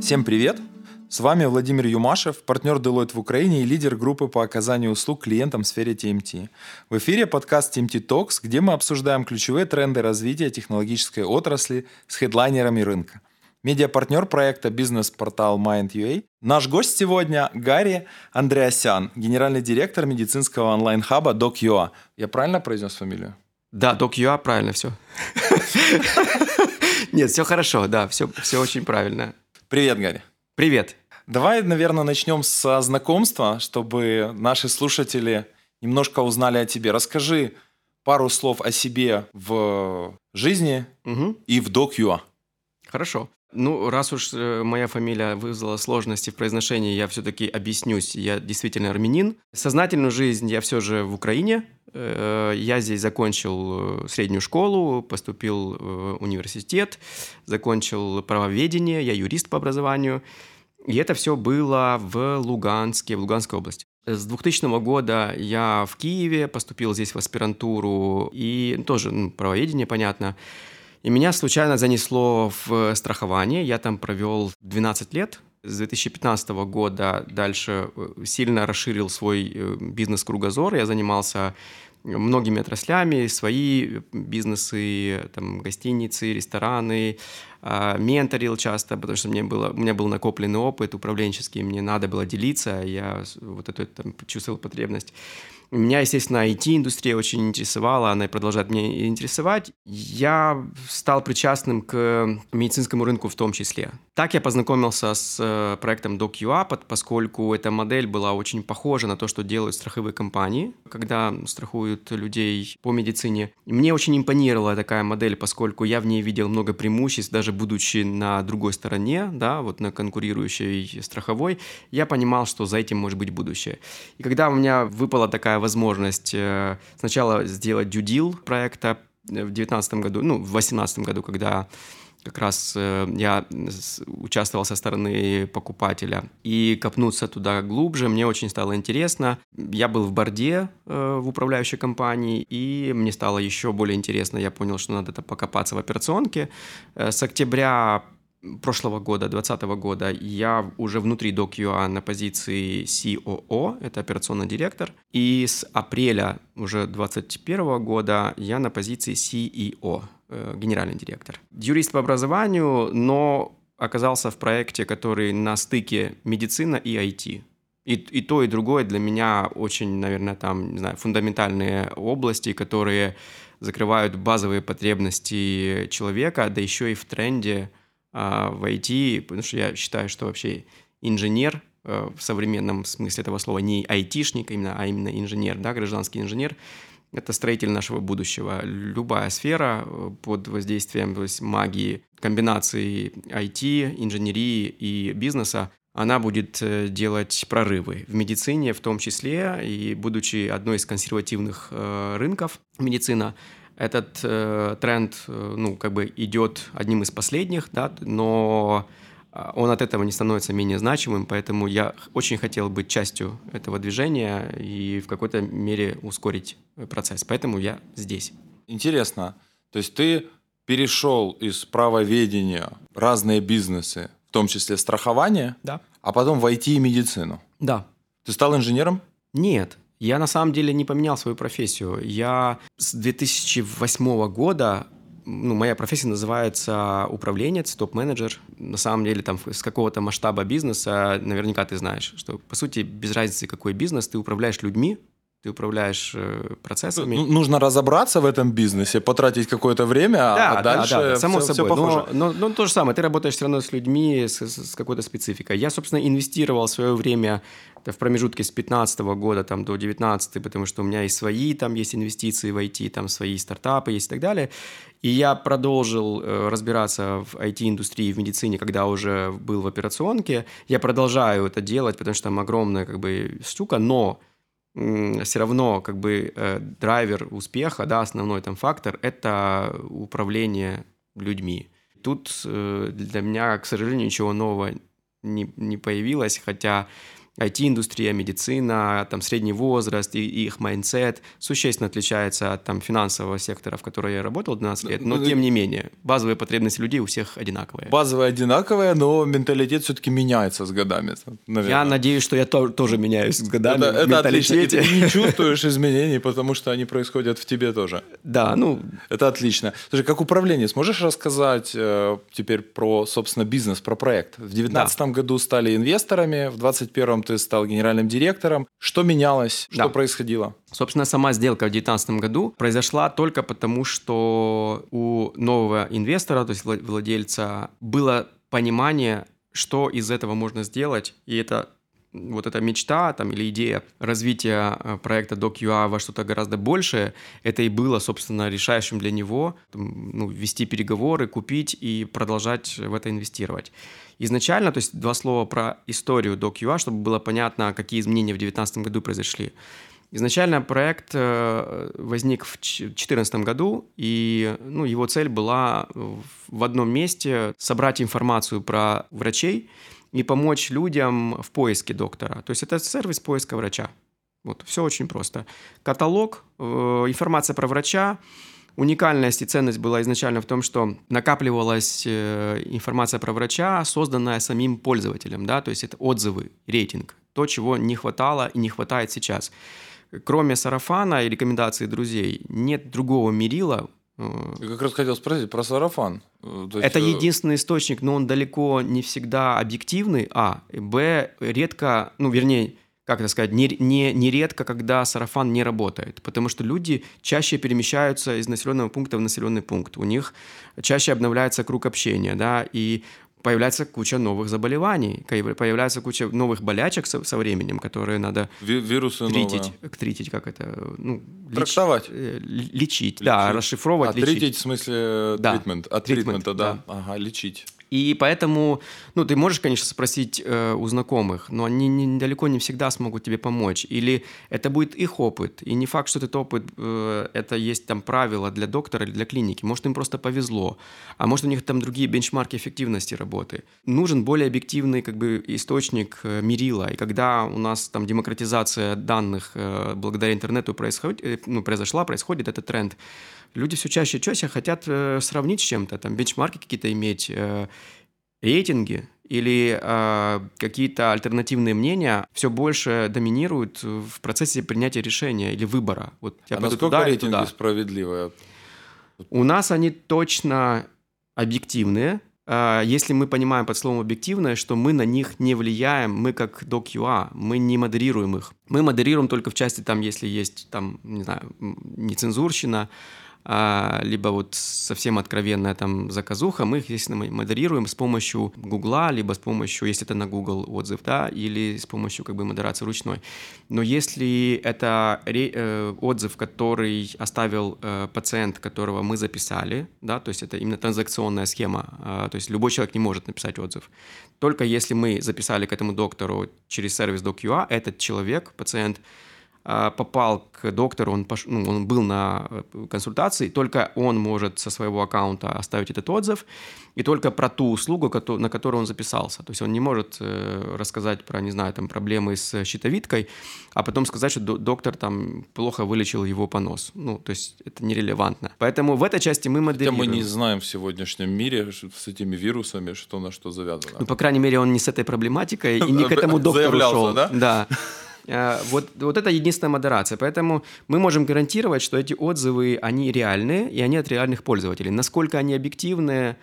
Всем привет! С вами Владимир Юмашев, партнер Deloitte в Украине и лидер группы по оказанию услуг клиентам в сфере TMT. В эфире подкаст TMT Talks, где мы обсуждаем ключевые тренды развития технологической отрасли с хедлайнерами рынка. Медиапартнер проекта бизнес-портал Mind.ua. Наш гость сегодня Гарри Андреасян, генеральный директор медицинского онлайн-хаба DocUA. Я правильно произнес фамилию? Да, DocUA, правильно все. Нет, все хорошо, да, все, все очень правильно. Привет, Гарри. Привет. Давай, наверное, начнем с знакомства, чтобы наши слушатели немножко узнали о тебе. Расскажи пару слов о себе в жизни угу. и в DocUA. Хорошо. Ну, раз уж э, моя фамилия вызвала сложности в произношении, я все-таки объяснюсь. Я действительно армянин. Сознательную жизнь я все же в Украине. Э, я здесь закончил э, среднюю школу, поступил в университет, закончил правоведение, я юрист по образованию. И это все было в Луганске, в Луганской области. С 2000 года я в Киеве поступил здесь в аспирантуру, и тоже ну, правоведение, понятно. И меня случайно занесло в страхование. Я там провел 12 лет. С 2015 года дальше э, сильно расширил свой э, бизнес-кругозор. Я занимался многими отраслями, свои бизнесы, там, гостиницы, рестораны, э, менторил часто, потому что мне было, у меня был накопленный опыт управленческий, мне надо было делиться, я вот эту там, чувствовал потребность. Меня, естественно, IT-индустрия очень интересовала, она и продолжает меня интересовать. Я стал причастным к медицинскому рынку в том числе. Так я познакомился с э, проектом DocUA, поскольку эта модель была очень похожа на то, что делают страховые компании, когда страхуют людей по медицине. Мне очень импонировала такая модель, поскольку я в ней видел много преимуществ, даже будучи на другой стороне, да, вот на конкурирующей страховой, я понимал, что за этим может быть будущее. И когда у меня выпала такая возможность э, сначала сделать deal проекта в 2019 году, ну, в 2018 году, когда как раз э, я участвовал со стороны покупателя. И копнуться туда глубже мне очень стало интересно. Я был в борде э, в управляющей компании, и мне стало еще более интересно. Я понял, что надо это покопаться в операционке. С октября прошлого года, 2020 года, я уже внутри DocUA на позиции COO, это операционный директор, и с апреля уже 2021 года я на позиции CEO, э, генеральный директор. Юрист по образованию, но оказался в проекте, который на стыке медицина и IT. И, и то, и другое для меня очень, наверное, там, не знаю, фундаментальные области, которые закрывают базовые потребности человека, да еще и в тренде в IT, потому что я считаю, что вообще инженер э, в современном смысле этого слова не айтишник, именно, а именно инженер, да, гражданский инженер, это строитель нашего будущего. Любая сфера э, под воздействием то есть магии, комбинации IT, инженерии и бизнеса, она будет э, делать прорывы в медицине в том числе, и будучи одной из консервативных рынков медицина, этот э, тренд, э, ну, как бы идет одним из последних, да, но а, он от этого не становится менее значимым, поэтому я очень хотел быть частью этого движения и в какой-то мере ускорить э, процесс. Поэтому я здесь. Интересно. То есть ты перешел из правоведения разные бизнесы, в том числе страхование, да. а потом в IT и медицину. Да. Ты стал инженером? Нет, я на самом деле не поменял свою профессию. Я с 2008 года ну, моя профессия называется управленец, топ-менеджер. На самом деле, там, с какого-то масштаба бизнеса, наверняка ты знаешь, что, по сути, без разницы, какой бизнес, ты управляешь людьми, ты управляешь э, процессами. Ну, нужно разобраться в этом бизнесе, потратить какое-то время, а да, а дальше да, да, само все, собой. Все похоже. Но, но, но то же самое, ты работаешь все равно с людьми, с, с какой-то спецификой. Я, собственно, инвестировал свое время в промежутке с 15 года там, до 19, потому что у меня и свои там есть инвестиции в IT, там свои стартапы есть и так далее. И я продолжил э, разбираться в IT-индустрии, в медицине, когда уже был в операционке. Я продолжаю это делать, потому что там огромная как бы штука, но все равно как бы э, драйвер успеха, да, основной там фактор – это управление людьми. Тут э, для меня, к сожалению, ничего нового не, не появилось, хотя IT-индустрия, медицина, там средний возраст и, и их mindset существенно отличается от там финансового сектора, в котором я работал 12 лет, но ну, тем не менее, базовые потребности людей у всех одинаковые. Базовые одинаковые, но менталитет все-таки меняется с годами. Наверное. Я надеюсь, что я то, тоже меняюсь с годами. Это, это отлично. И ты не чувствуешь изменений, потому что они происходят в тебе тоже. Да, ну... Это отлично. Слушай, как управленец, сможешь рассказать э, теперь про, собственно, бизнес, про проект? В 2019 да. году стали инвесторами, в 2021 ты стал генеральным директором. Что менялось? Что да. происходило? Собственно, сама сделка в 2019 году произошла только потому, что у нового инвестора, то есть владельца, было понимание, что из этого можно сделать, и это вот эта мечта там, или идея развития э, проекта DocUA во что-то гораздо большее, это и было, собственно, решающим для него ну, вести переговоры, купить и продолжать в это инвестировать. Изначально, то есть два слова про историю DocUA, чтобы было понятно, какие изменения в 2019 году произошли. Изначально проект э, возник в 2014 году, и ну, его цель была в одном месте собрать информацию про врачей, и помочь людям в поиске доктора. То есть это сервис поиска врача. Вот, все очень просто. Каталог, э, информация про врача. Уникальность и ценность была изначально в том, что накапливалась э, информация про врача, созданная самим пользователем, да, то есть это отзывы, рейтинг, то, чего не хватало и не хватает сейчас. Кроме сарафана и рекомендаций друзей, нет другого мерила, я как раз хотел спросить про сарафан. есть... Это э, единственный источник, но он далеко не всегда объективный, а. Б, редко, ну, вернее, как это сказать, не, не, не редко, когда сарафан не работает, потому что люди чаще перемещаются из населенного пункта в населенный пункт, у них чаще обновляется круг общения, да, и появляется куча новых заболеваний, появляется куча новых болячек со, со временем, которые надо вирусы тритить, новые. тритить, как это, ну, трактовать, э, лечить, лечить, да, расшифровывать, а, лечить. тритить в смысле да. treatment, от тритмента, да. да, ага, лечить. И поэтому, ну, ты можешь, конечно, спросить э, у знакомых, но они не, далеко не всегда смогут тебе помочь. Или это будет их опыт, и не факт, что этот опыт, э, это есть там правила для доктора или для клиники. Может, им просто повезло, а может, у них там другие бенчмарки эффективности работы. Нужен более объективный как бы источник э, мерила. И когда у нас там демократизация данных э, благодаря интернету происходит, э, ну, произошла, происходит этот тренд, люди все чаще и чаще хотят э, сравнить с чем-то, там бенчмарки какие-то иметь, э, рейтинги или э, какие-то альтернативные мнения все больше доминируют в процессе принятия решения или выбора. Вот я а насколько туда, рейтинги туда. справедливые? У нас они точно объективные, э, если мы понимаем под словом объективное, что мы на них не влияем, мы как DocUA, мы не модерируем их. Мы модерируем только в части, там, если есть, там, не знаю, нецензурщина, а, либо вот совсем откровенная там заказуха, мы их, естественно, модерируем с помощью Гугла, либо с помощью, если это на Google отзыв, да, или с помощью как бы модерации ручной. Но если это ре, э, отзыв, который оставил э, пациент, которого мы записали, да, то есть это именно транзакционная схема, э, то есть любой человек не может написать отзыв. Только если мы записали к этому доктору через сервис DocUA, этот человек, пациент, попал к доктору, он, пош... ну, он был на э, консультации, только он может со своего аккаунта оставить этот отзыв, и только про ту услугу, на которую он записался. То есть он не может э, рассказать про, не знаю, там, проблемы с щитовидкой, а потом сказать, что доктор там плохо вылечил его понос. Ну, то есть это нерелевантно. Поэтому в этой части мы моделируем. Хотя мы не знаем в сегодняшнем мире с этими вирусами, что на что завязано. Ну, по крайней мере, он не с этой проблематикой и не к этому доктору шел. да? Да. Э, вот, вот это единственная модерация. Поэтому мы можем гарантировать, что эти отзывы, они реальные, и они от реальных пользователей. Насколько они объективны,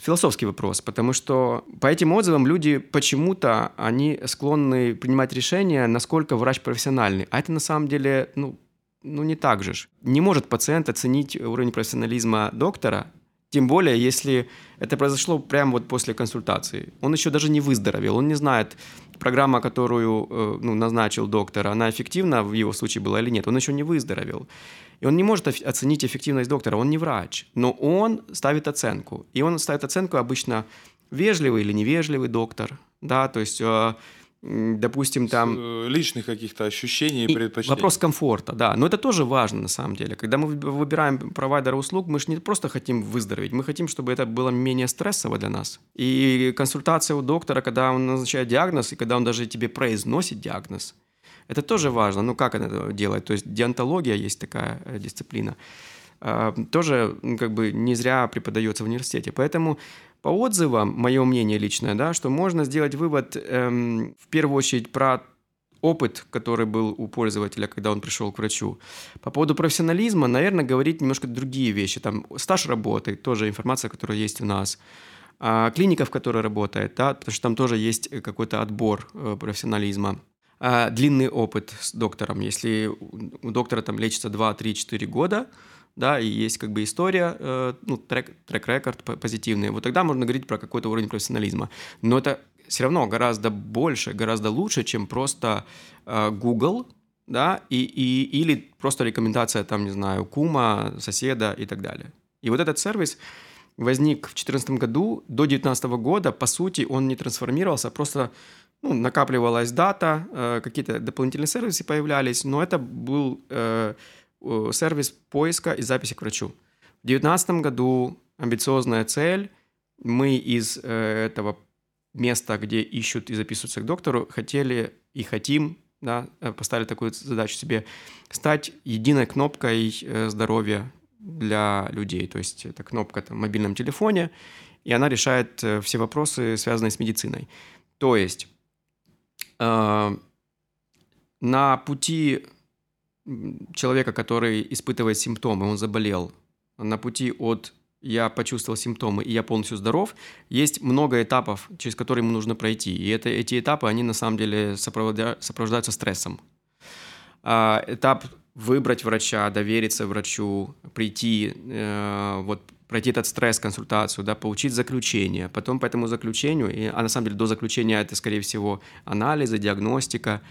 философский вопрос, потому что по этим отзывам люди почему-то, они склонны принимать решения, насколько врач профессиональный. А это на самом деле, ну, ну не так же. Не может пациент оценить уровень профессионализма доктора, тем более, если это произошло прямо вот после консультации. Он еще даже не выздоровел, он не знает, программа, которую э, ну, назначил доктор, она эффективна в его случае была или нет. Он еще не выздоровел. И он не может оценить эффективность доктора, он не врач, но он ставит оценку. И он ставит оценку обычно вежливый или невежливый доктор, да, то есть э, допустим, там... Э, личных каких-то ощущений и, предпочтений. Вопрос комфорта, да. Но это тоже важно на самом деле. Когда мы выбираем провайдера услуг, мы же не просто хотим выздороветь, мы хотим, чтобы это было менее стрессово для нас. И консультация у доктора, когда он назначает диагноз, и когда он даже тебе произносит диагноз, это тоже важно. Ну, как это делать? То есть диантология есть такая э, дисциплина. А, тоже как бы не зря преподается в университете. Поэтому по отзывам, мое мнение личное, да, что можно сделать вывод эм, в первую очередь про опыт, который был у пользователя, когда он пришел к врачу. По поводу профессионализма, наверное, говорить немножко другие вещи. Там стаж работы, тоже информация, которая есть у нас. А, клиника, в которой работает, да, потому что там тоже есть какой-то отбор э, профессионализма. А, длинный опыт с доктором. Если у доктора там лечится 2, 3, 4 года, да, и есть как бы история, э, ну, трек, трек-рекорд позитивный, вот тогда можно говорить про какой-то уровень профессионализма. Но это все равно гораздо больше, гораздо лучше, чем просто э, Google, да, и, и, или просто рекомендация, там, не знаю, кума, соседа и так далее. И вот этот сервис возник в 2014 году, до 2019 года, по сути, он не трансформировался, а просто ну, накапливалась дата, э, какие-то дополнительные сервисы появлялись, но это был сервис поиска и записи к врачу. В 2019 году амбициозная цель. Мы из э, этого места, где ищут и записываются к доктору, хотели и хотим, да, э, поставили такую задачу себе, стать единой кнопкой здоровья для людей. То есть это кнопка там, в мобильном телефоне, и она решает все вопросы, связанные с медициной. То есть э, на пути человека, который испытывает симптомы, он заболел, на пути от я почувствовал симптомы, и я полностью здоров, есть много этапов, через которые ему нужно пройти. И это, эти этапы, они на самом деле сопровождаются стрессом. А, этап выбрать врача, довериться врачу, прийти, э, вот пройти этот стресс, консультацию, да, получить заключение, потом по этому заключению, и, а на самом деле до заключения это, скорее всего, анализы, диагностика,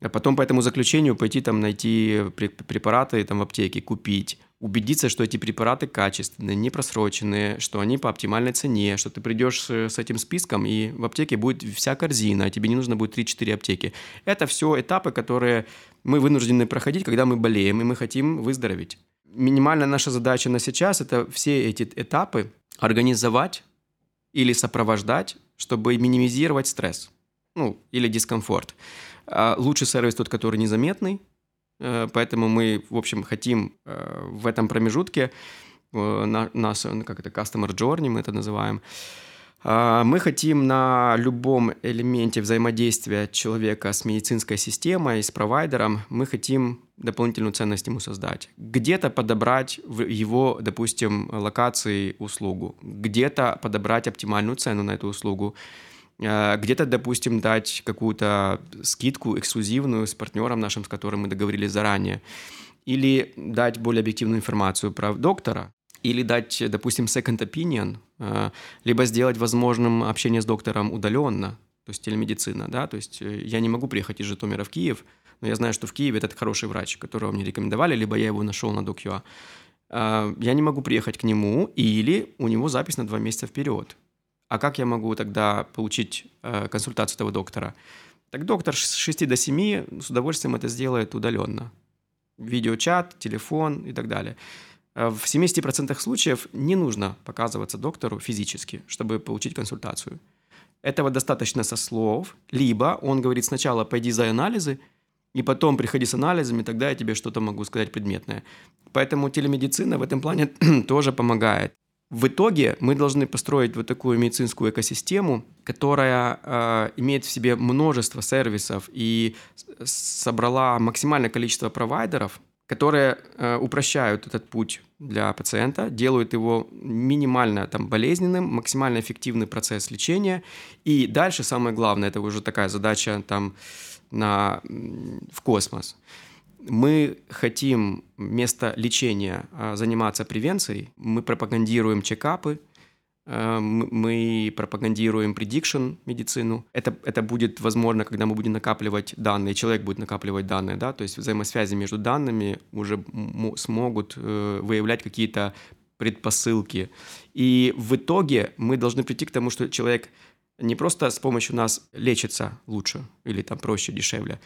а потом по этому заключению пойти там найти препараты там в аптеке, купить, убедиться, что эти препараты качественные, не просроченные, что они по оптимальной цене, что ты придешь с, этим списком, и в аптеке будет вся корзина, а тебе не нужно будет 3-4 аптеки. Это все этапы, которые мы вынуждены проходить, когда мы болеем, и мы хотим выздороветь. Минимальная наша задача на сейчас – это все эти этапы организовать или сопровождать, чтобы минимизировать стресс ну, или дискомфорт. А лучший сервис тот, который незаметный, э, поэтому мы, в общем, хотим э, в этом промежутке э, нас, как это, customer journey мы это называем, а, мы хотим на любом элементе взаимодействия человека с медицинской системой, с провайдером, мы хотим дополнительную ценность ему создать. Где-то подобрать в его, допустим, локации услугу, где-то подобрать оптимальную цену на эту услугу, где-то, допустим, дать какую-то скидку эксклюзивную с партнером нашим, с которым мы договорились заранее, или дать более объективную информацию про доктора, или дать, допустим, second opinion, э, либо сделать возможным общение с доктором удаленно, то есть телемедицина, да, то есть э, я не могу приехать из Житомира в Киев, но я знаю, что в Киеве этот хороший врач, которого мне рекомендовали, либо я его нашел на DocUA. Я не могу приехать к нему, или у него запись на два месяца вперед. А как я могу тогда получить э, консультацию этого доктора? Так доктор с 6 до 7 с удовольствием это сделает удаленно. Видеочат, телефон и так далее. Э, в 70% случаев не нужно показываться доктору физически, чтобы получить консультацию. Этого достаточно со слов, либо он говорит сначала пойди за анализы, и потом приходи с анализами, тогда я тебе что-то могу сказать предметное. Поэтому телемедицина в этом плане тоже помогает. В итоге мы должны построить вот такую медицинскую экосистему, которая э, имеет в себе множество сервисов и собрала максимальное количество провайдеров, которые э, упрощают этот путь для пациента, делают его минимально там, болезненным, максимально эффективный процесс лечения. И дальше самое главное, это уже такая задача там, на, в космос – мы хотим вместо лечения а, заниматься превенцией. Мы пропагандируем чекапы, а, мы пропагандируем prediction медицину. Это, это будет возможно, когда мы будем накапливать данные, человек будет накапливать данные, да, то есть взаимосвязи между данными уже смогут э, выявлять какие-то предпосылки. И в итоге мы должны прийти к тому, что человек не просто с помощью нас лечится лучше или там проще, дешевле,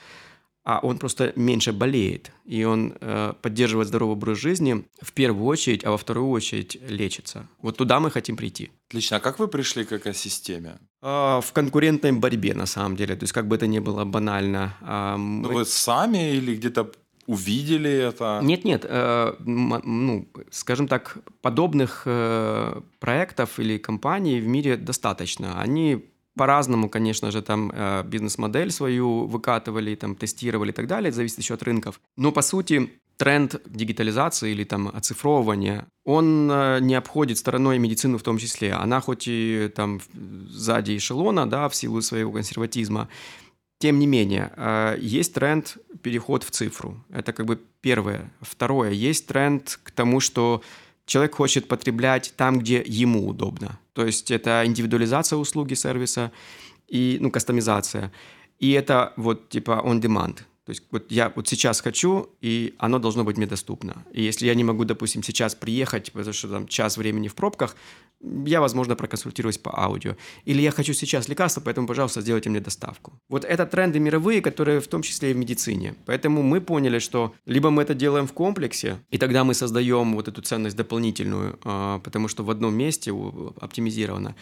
а он просто меньше болеет, и он э, поддерживает здоровый образ жизни в первую очередь, а во вторую очередь лечится. Вот туда мы хотим прийти. Отлично. А как вы пришли к экосистеме? Э, в конкурентной борьбе, на самом деле. То есть, как бы это ни было банально. Э, мы... Вы сами или где-то увидели это? Нет, нет, э, ну, скажем так, подобных э, проектов или компаний в мире достаточно. Они по-разному, конечно же, там э, бизнес-модель свою выкатывали, там тестировали и так далее, это зависит еще от рынков. Но по сути тренд дигитализации или там оцифровывания, он э, не обходит стороной медицину в том числе. Она хоть и там сзади эшелона, да, в силу своего консерватизма, тем не менее, э, есть тренд переход в цифру. Это как бы первое. Второе, есть тренд к тому, что человек хочет потреблять там, где ему удобно. То есть это индивидуализация услуги сервиса и ну, кастомизация. И это вот типа on demand. То есть вот я вот сейчас хочу, и оно должно быть мне доступно. И если я не могу, допустим, сейчас приехать, потому что там час времени в пробках, я, возможно, проконсультируюсь по аудио. Или я хочу сейчас лекарство, поэтому, пожалуйста, сделайте мне доставку. Вот это тренды мировые, которые в том числе и в медицине. Поэтому мы поняли, что либо мы это делаем в комплексе, и тогда мы создаем вот эту ценность дополнительную, а, потому что в одном месте оптимизировано,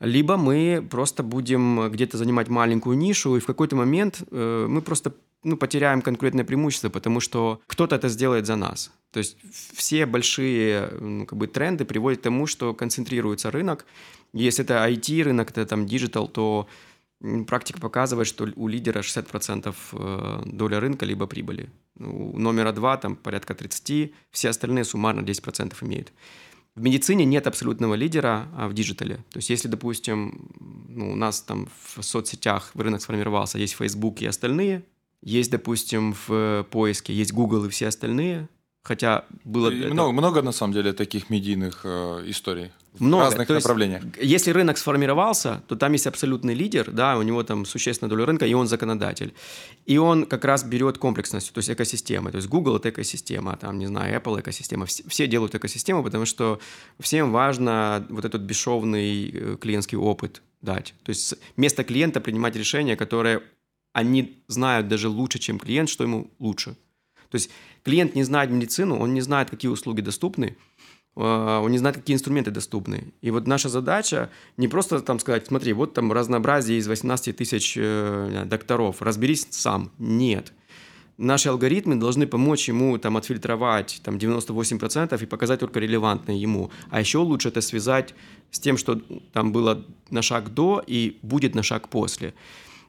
либо мы просто будем где-то занимать маленькую нишу, и в какой-то момент э, мы просто ну, потеряем конкурентное преимущество, потому что кто-то это сделает за нас. То есть все большие ну, как бы, тренды приводят к тому, что концентрируется рынок. Если это IT рынок, это там digital, то практика показывает, что у лидера 60% э, доля рынка либо прибыли. У номера два там порядка 30, все остальные суммарно 10% имеют. В медицине нет абсолютного лидера а в диджитале. То есть если, допустим, ну, у нас там в соцсетях рынок сформировался, есть Facebook и остальные, есть, допустим, в поиске, есть Google и все остальные, хотя было... И это... много, много, на самом деле, таких медийных э, историй много. в разных то направлениях. Есть, если рынок сформировался, то там есть абсолютный лидер, да, у него там существенная доля рынка, и он законодатель. И он как раз берет комплексность, то есть экосистемы. То есть Google – это экосистема, там, не знаю, Apple – экосистема. Все, все делают экосистему, потому что всем важно вот этот бесшовный э, клиентский опыт дать. То есть вместо клиента принимать решения, которые они знают даже лучше, чем клиент, что ему лучше. То есть клиент не знает медицину, он не знает, какие услуги доступны, э, он не знает, какие инструменты доступны. И вот наша задача не просто там сказать, смотри, вот там разнообразие из 18 тысяч э, докторов, разберись сам. Нет. Наши алгоритмы должны помочь ему там отфильтровать там 98% и показать только релевантное ему. А еще лучше это связать с тем, что там было на шаг до и будет на шаг после.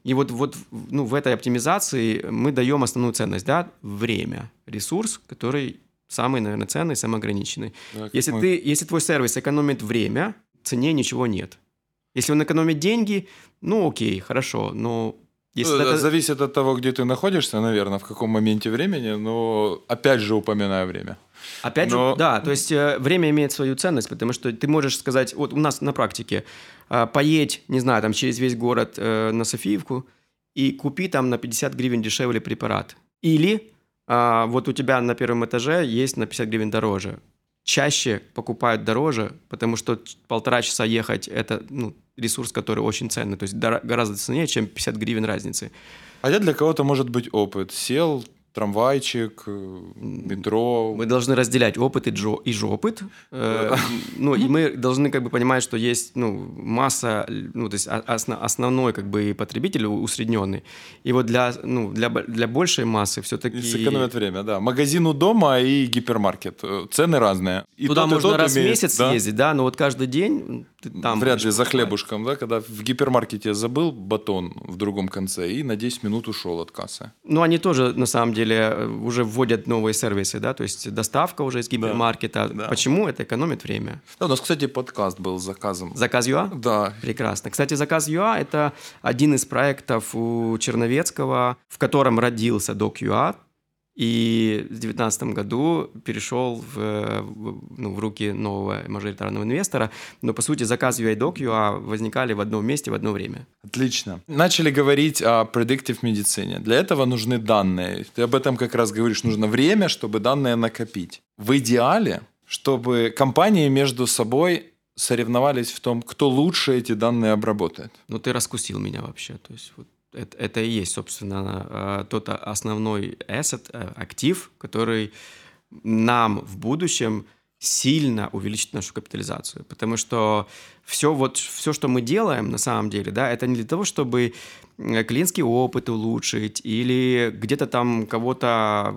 И вот, вот ну, в этой оптимизации мы даем основную ценность, да, время, ресурс, который самый, наверное, ценный, самый ограниченный. Да, если, мы... ты, если твой сервис экономит время, цене ничего нет. Если он экономит деньги, ну окей, хорошо, но если ну, это... Зависит от того, где ты находишься, наверное, в каком моменте времени, но опять же упоминаю время. Опять Но... же, да, то есть э, время имеет свою ценность, потому что ты можешь сказать, вот у нас на практике, поедь, не знаю, там через весь город э, на Софиевку и купи там на 50 гривен дешевле препарат. Или э, вот у тебя на первом этаже есть на 50 гривен дороже. Чаще покупают дороже, потому что полтора часа ехать – это ну, ресурс, который очень ценный, то есть гораздо ценнее, чем 50 гривен разницы. А я для кого-то может быть опыт. Сел, трамвайчик, э, метро. Мы должны разделять опыт и, джо, и жопыт. Э, ну, и мы должны как бы понимать, что есть ну, масса, ну, то есть основ, основной как бы потребитель усредненный. И вот для, ну, для, для большей массы все-таки... Сэкономят время, да. Магазин у дома и гипермаркет. Э, цены разные. И Туда тот, можно раз в месяц да? ездить, да, но вот каждый день там... Вряд ли за хлебушком, да, когда в гипермаркете забыл батон в другом конце и на 10 минут ушел от кассы. Ну, они тоже, на самом деле, деле уже вводят новые сервисы, да, то есть доставка уже из гипермаркета. Да, да. Почему это экономит время? Да, у нас, кстати, подкаст был с заказом. Заказ ЮА? Да. Прекрасно. Кстати, заказ ЮА – это один из проектов у Черновецкого, в котором родился Док ЮА, и в 2019 году перешел в, ну, в руки нового мажоритарного инвестора. Но, по сути, заказ UiDoc UA возникали в одном месте в одно время. Отлично. Начали говорить о predictive медицине. Для этого нужны данные. Ты об этом как раз говоришь. Нужно время, чтобы данные накопить. В идеале, чтобы компании между собой соревновались в том, кто лучше эти данные обработает. Ну, ты раскусил меня вообще. То есть вот это, это и есть, собственно, э, тот основной asset, э, актив, который нам в будущем сильно увеличит нашу капитализацию. Потому что все, вот, все, что мы делаем на самом деле, да, это не для того, чтобы клиентский опыт улучшить или где-то там кого-то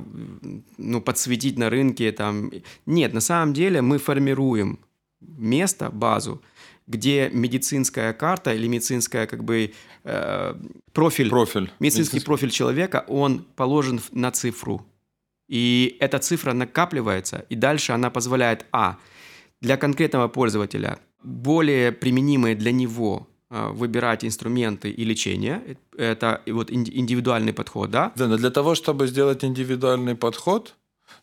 ну, подсветить на рынке. Там. Нет, на самом деле мы формируем место, базу, где медицинская карта или медицинская как бы э, профиль, профиль, медицинский, медицинский профиль человека, он положен на цифру. И эта цифра накапливается, и дальше она позволяет, а, для конкретного пользователя более применимые для него а, выбирать инструменты и лечение. Это вот индивидуальный подход, да? Да, но для того, чтобы сделать индивидуальный подход,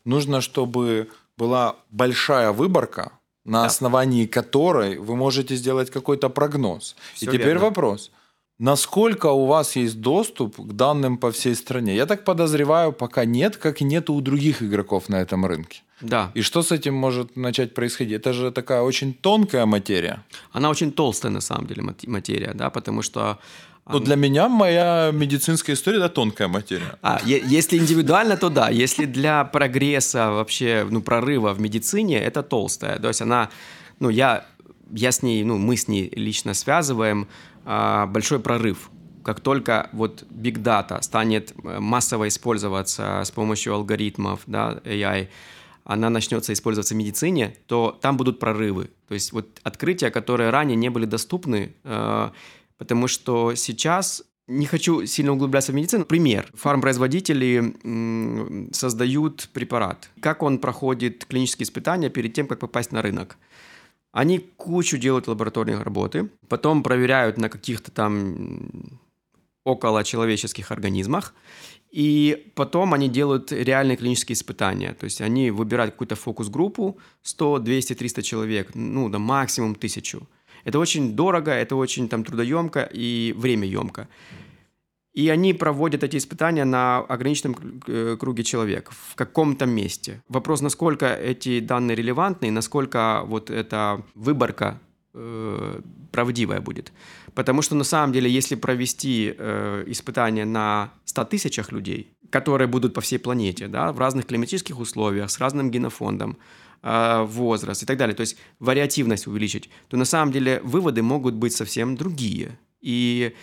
нужно, чтобы была большая выборка, на да. основании которой вы можете сделать какой-то прогноз. Все и теперь верно. вопрос. Насколько у вас есть доступ к данным по всей стране? Я так подозреваю, пока нет, как и нет у других игроков на этом рынке. Да. И что с этим может начать происходить? Это же такая очень тонкая материя. Она очень толстая на самом деле материя, да, потому что ну, для меня моя медицинская история это тонкая материя. А, если индивидуально, то да. Если для прогресса вообще, ну, прорыва в медицине, это толстая. То есть она, ну, я, я с ней, ну, мы с ней лично связываем а, большой прорыв. Как только вот big data станет э, массово использоваться с помощью алгоритмов, да, AI, она начнется использоваться в медицине, то там будут прорывы. То есть вот открытия, которые ранее не были доступны, э, потому что сейчас не хочу сильно углубляться в медицину. Пример. Фармпроизводители создают препарат. Как он проходит клинические испытания перед тем, как попасть на рынок? Они кучу делают лабораторных работы, потом проверяют на каких-то там около человеческих организмах, и потом они делают реальные клинические испытания. То есть они выбирают какую-то фокус-группу, 100, 200, 300 человек, ну, да максимум тысячу. Это очень дорого, это очень там трудоемко и времяемко. И они проводят эти испытания на ограниченном э, круге человек в каком-то месте. Вопрос, насколько эти данные релевантны, насколько вот эта выборка э, правдивая будет. Потому что на самом деле, если провести э, испытания на 100 тысячах людей, которые будут по всей планете, да, в разных климатических условиях, с разным генофондом, э, возраст и так далее, то есть вариативность увеличить, то на самом деле выводы могут быть совсем другие. И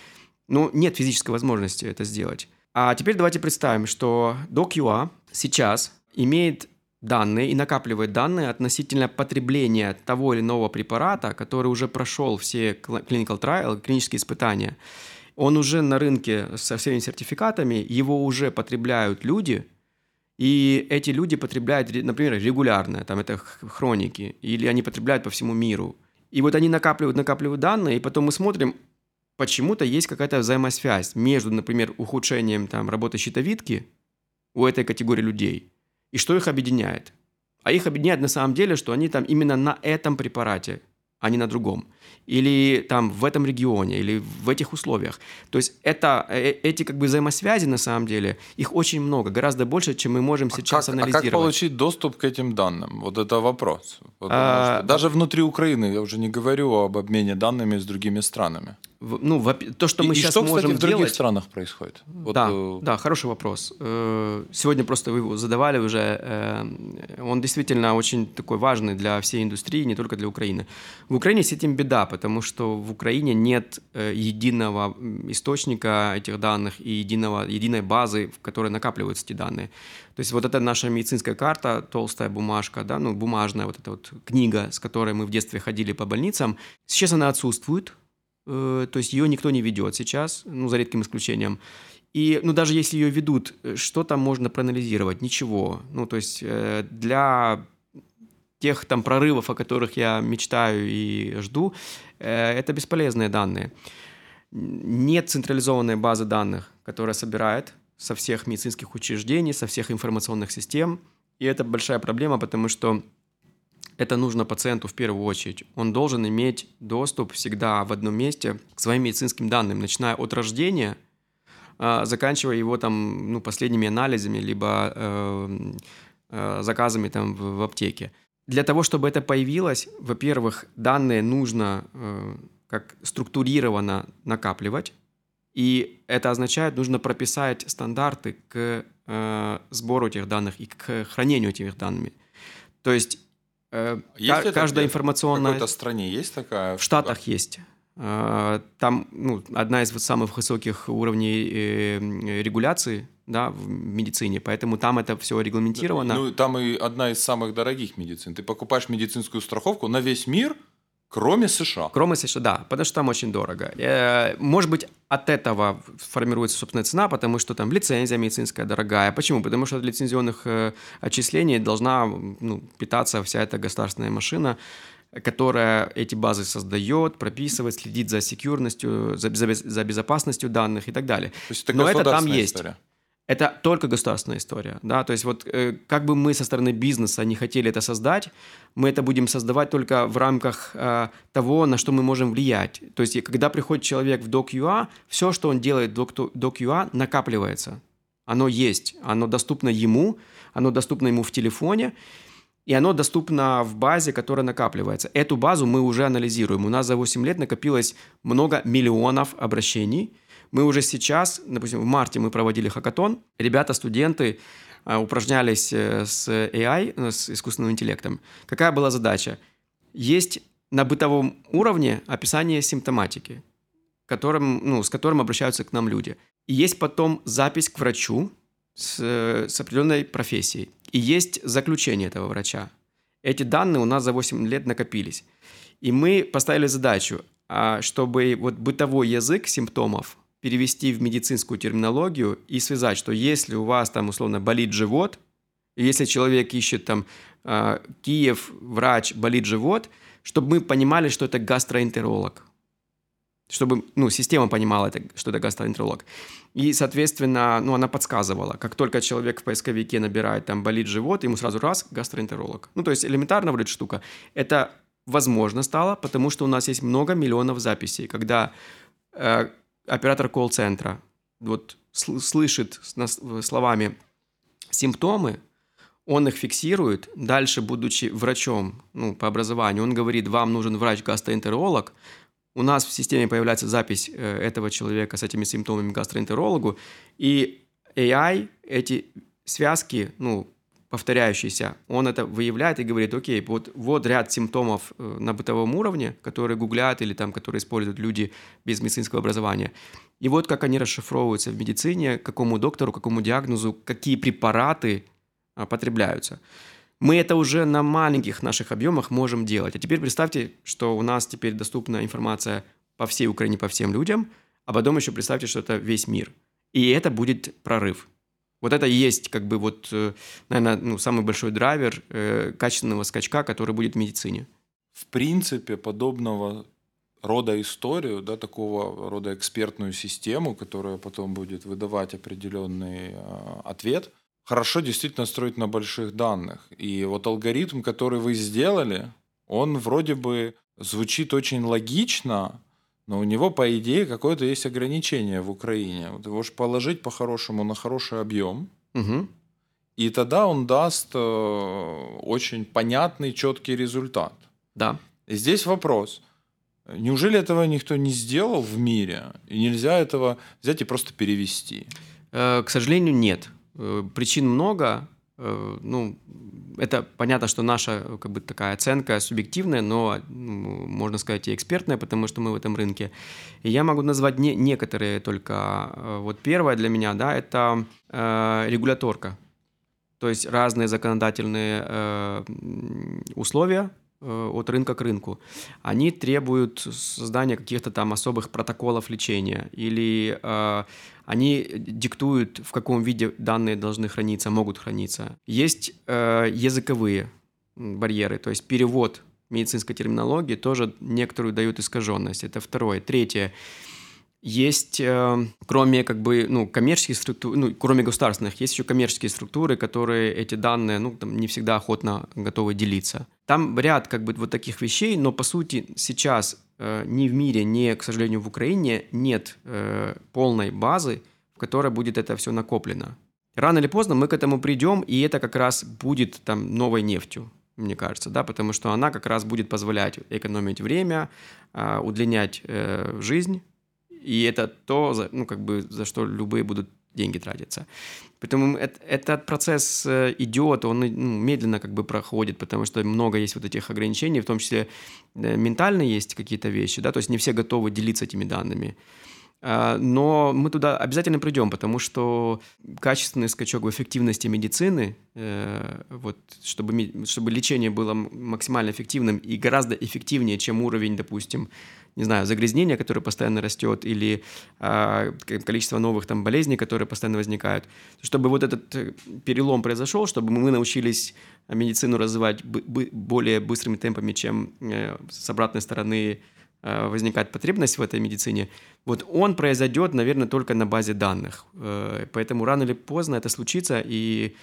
ну, нет физической возможности это сделать. А теперь давайте представим, что DocUA сейчас имеет данные и накапливает данные относительно потребления того или иного препарата, который уже прошел все clinical trial, клинические испытания. Он уже на рынке со всеми сертификатами, его уже потребляют люди, и эти люди потребляют, например, регулярно, там это хроники, или они потребляют по всему миру. И вот они накапливают, накапливают данные, и потом мы смотрим, почему-то есть какая-то взаимосвязь между, например, ухудшением там, работы щитовидки у этой категории людей и что их объединяет. А их объединяет на самом деле, что они там именно на этом препарате, а не на другом. Или там в этом регионе, или в этих условиях. То есть это, э, эти как бы взаимосвязи на самом деле, их очень много, гораздо больше, чем мы можем сейчас а как, анализировать. А как получить доступ к этим данным? Вот это вопрос. А, даже внутри Украины, я уже не говорю об обмене данными с другими странами ну, то, что мы и, сейчас и что, можем кстати, в других делать... странах происходит? Вот, да, э... да, хороший вопрос. Э, сегодня просто вы его задавали уже. Э, он действительно очень такой важный для всей индустрии, не только для Украины. В Украине с этим беда, потому что в Украине нет э, единого источника этих данных и единого, единой базы, в которой накапливаются эти данные. То есть вот эта наша медицинская карта, толстая бумажка, да, ну, бумажная вот эта вот книга, с которой мы в детстве ходили по больницам, сейчас она отсутствует, Э, то есть ее никто не ведет сейчас, ну, за редким исключением. И, ну, даже если ее ведут, э, что там можно проанализировать? Ничего. Ну, то есть для тех там прорывов, о которых я мечтаю и жду, это бесполезные данные. Нет централизованной базы данных, которая собирает со всех медицинских учреждений, со всех информационных систем. И это большая проблема, потому что это нужно пациенту в первую очередь. Он должен иметь доступ всегда в одном месте к своим медицинским данным, начиная от рождения, а, заканчивая его там, ну, последними анализами, либо э, э, заказами там в, в аптеке. Для того, чтобы это появилось, во-первых, данные нужно э, как структурированно накапливать, и это означает, нужно прописать стандарты к э, сбору этих данных и к хранению этих данных. То есть, э, есть каждая информационная... В какой-то стране есть такая? В Штатах есть. Э, там ну, одна из самых высоких уровней э, регуляции да, в медицине, поэтому там это все регламентировано. Ну, там и одна из самых дорогих медицин. Ты покупаешь медицинскую страховку на весь мир, кроме США. Кроме США, да, потому что там очень дорого. Э, может быть, от этого формируется собственная цена, потому что там лицензия медицинская дорогая. Почему? Потому что от лицензионных отчислений должна ну, питаться вся эта государственная машина которая эти базы создает, прописывает, следит за секьюрностью, за, за, за безопасностью данных и так далее. То есть это Но это там есть. Это только государственная история, да, то есть вот э, как бы мы со стороны бизнеса не хотели это создать, мы это будем создавать только в рамках э, того, на что мы можем влиять. То есть когда приходит человек в DocUA, все, что он делает в DocUA, накапливается. Оно есть, оно доступно ему, оно доступно ему в телефоне, и оно доступно в базе, которая накапливается. Эту базу мы уже анализируем. У нас за 8 лет накопилось много миллионов обращений. Мы уже сейчас, допустим, в марте мы проводили хакатон. Ребята, студенты э, упражнялись э, с AI, э, с искусственным интеллектом. Какая была задача? Есть на бытовом уровне описание симптоматики, которым, ну, с которым обращаются к нам люди. И есть потом запись к врачу, с, с определенной профессией. И есть заключение этого врача. Эти данные у нас за 8 лет накопились. И мы поставили задачу, а, чтобы вот бытовой язык симптомов перевести в медицинскую терминологию и связать, что если у вас там условно болит живот, если человек ищет там а, Киев, врач, болит живот, чтобы мы понимали, что это гастроэнтеролог чтобы ну, система понимала, это, что это гастроэнтеролог. И, соответственно, ну, она подсказывала, как только человек в поисковике набирает там болит живот, ему сразу раз гастроэнтеролог. Ну, то есть элементарно вроде штука. Это возможно стало, потому что у нас есть много миллионов записей, когда э, оператор колл-центра вот слышит словами симптомы, он их фиксирует, дальше, будучи врачом ну, по образованию, он говорит, вам нужен врач-гастроэнтеролог, у нас в системе появляется запись э, этого человека с этими симптомами гастроэнтерологу, и AI эти связки, ну, повторяющиеся, он это выявляет и говорит, окей, вот, вот ряд симптомов э, на бытовом уровне, которые гуглят или там, которые используют люди без медицинского образования. И вот как они расшифровываются в медицине, какому доктору, какому диагнозу, какие препараты а, потребляются. Мы это уже на маленьких наших объемах можем делать. А теперь представьте, что у нас теперь доступна информация по всей Украине, по всем людям, а потом еще представьте, что это весь мир. И это будет прорыв. Вот это и есть, как бы, вот, э, наверное, ну, самый большой драйвер э, качественного скачка, который будет в медицине. В принципе, подобного рода историю, да, такого рода экспертную систему, которая потом будет выдавать определенный э, ответ – хорошо действительно строить на больших данных. И вот алгоритм, который вы сделали, он вроде бы звучит очень логично, но у него, по идее, какое-то есть ограничение в Украине. Вот его же положить по-хорошему на хороший объем, угу. и тогда он даст э, очень понятный, четкий результат. Да. И здесь вопрос. Неужели этого никто не сделал в мире? И нельзя этого взять и просто перевести? Э, к сожалению, нет. Э, причин много. Э, ну, это понятно, что наша как бы такая оценка субъективная, но можно сказать и экспертная, потому что мы в этом рынке. И я могу назвать не, некоторые только. Э, вот первое для меня, да, это э, регуляторка. То есть разные законодательные э, условия Э, от рынка к рынку, они требуют создания каких-то там особых протоколов лечения или э, они диктуют, в каком виде данные должны храниться, могут храниться. Есть э, языковые барьеры, то есть перевод медицинской терминологии тоже некоторую дают искаженность. Это второе. Третье. Есть, э, кроме как бы, ну, коммерческих структур, ну, кроме государственных, есть еще коммерческие структуры, которые эти данные, ну, там, не всегда охотно готовы делиться. Там ряд как бы вот таких вещей, но по сути сейчас э, ни в мире, ни, к сожалению, в Украине нет э, полной базы, в которой будет это все накоплено. Рано или поздно мы к этому придем, и это как раз будет там новой нефтью. мне кажется, да, потому что она как раз будет позволять экономить время, а, удлинять жизнь, и это то, ну, как бы, за что любые будут деньги тратиться. Поэтому этот процесс э, идет, он ну, медленно как бы проходит, потому что много есть вот этих ограничений, в том числе э, ментально есть какие-то вещи, да, то есть не все готовы делиться этими данными. А, но мы туда обязательно придем, потому что качественный скачок в эффективности медицины, э, вот, чтобы, чтобы лечение было максимально эффективным и гораздо эффективнее, чем уровень, допустим, не знаю, загрязнения, которое постоянно растет, или э, количество новых там болезней, которые постоянно возникают. Чтобы вот этот э, перелом произошел, чтобы мы научились медицину развивать более быстрыми темпами, чем э, с обратной стороны возникает потребность в этой медицине, вот он произойдет, наверное, только на базе данных. Э, поэтому рано или поздно это случится, и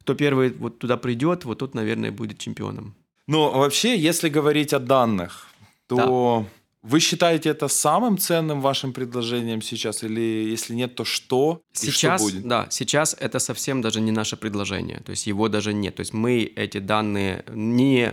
кто первый вот туда придет, вот тот, наверное, будет чемпионом. Ну, вообще, если говорить о данных, то... Да вы считаете это самым ценным вашим предложением сейчас? Или если нет, то что? Сейчас, что будет? да, сейчас это совсем даже не наше предложение. То есть его даже нет. То есть мы эти данные не,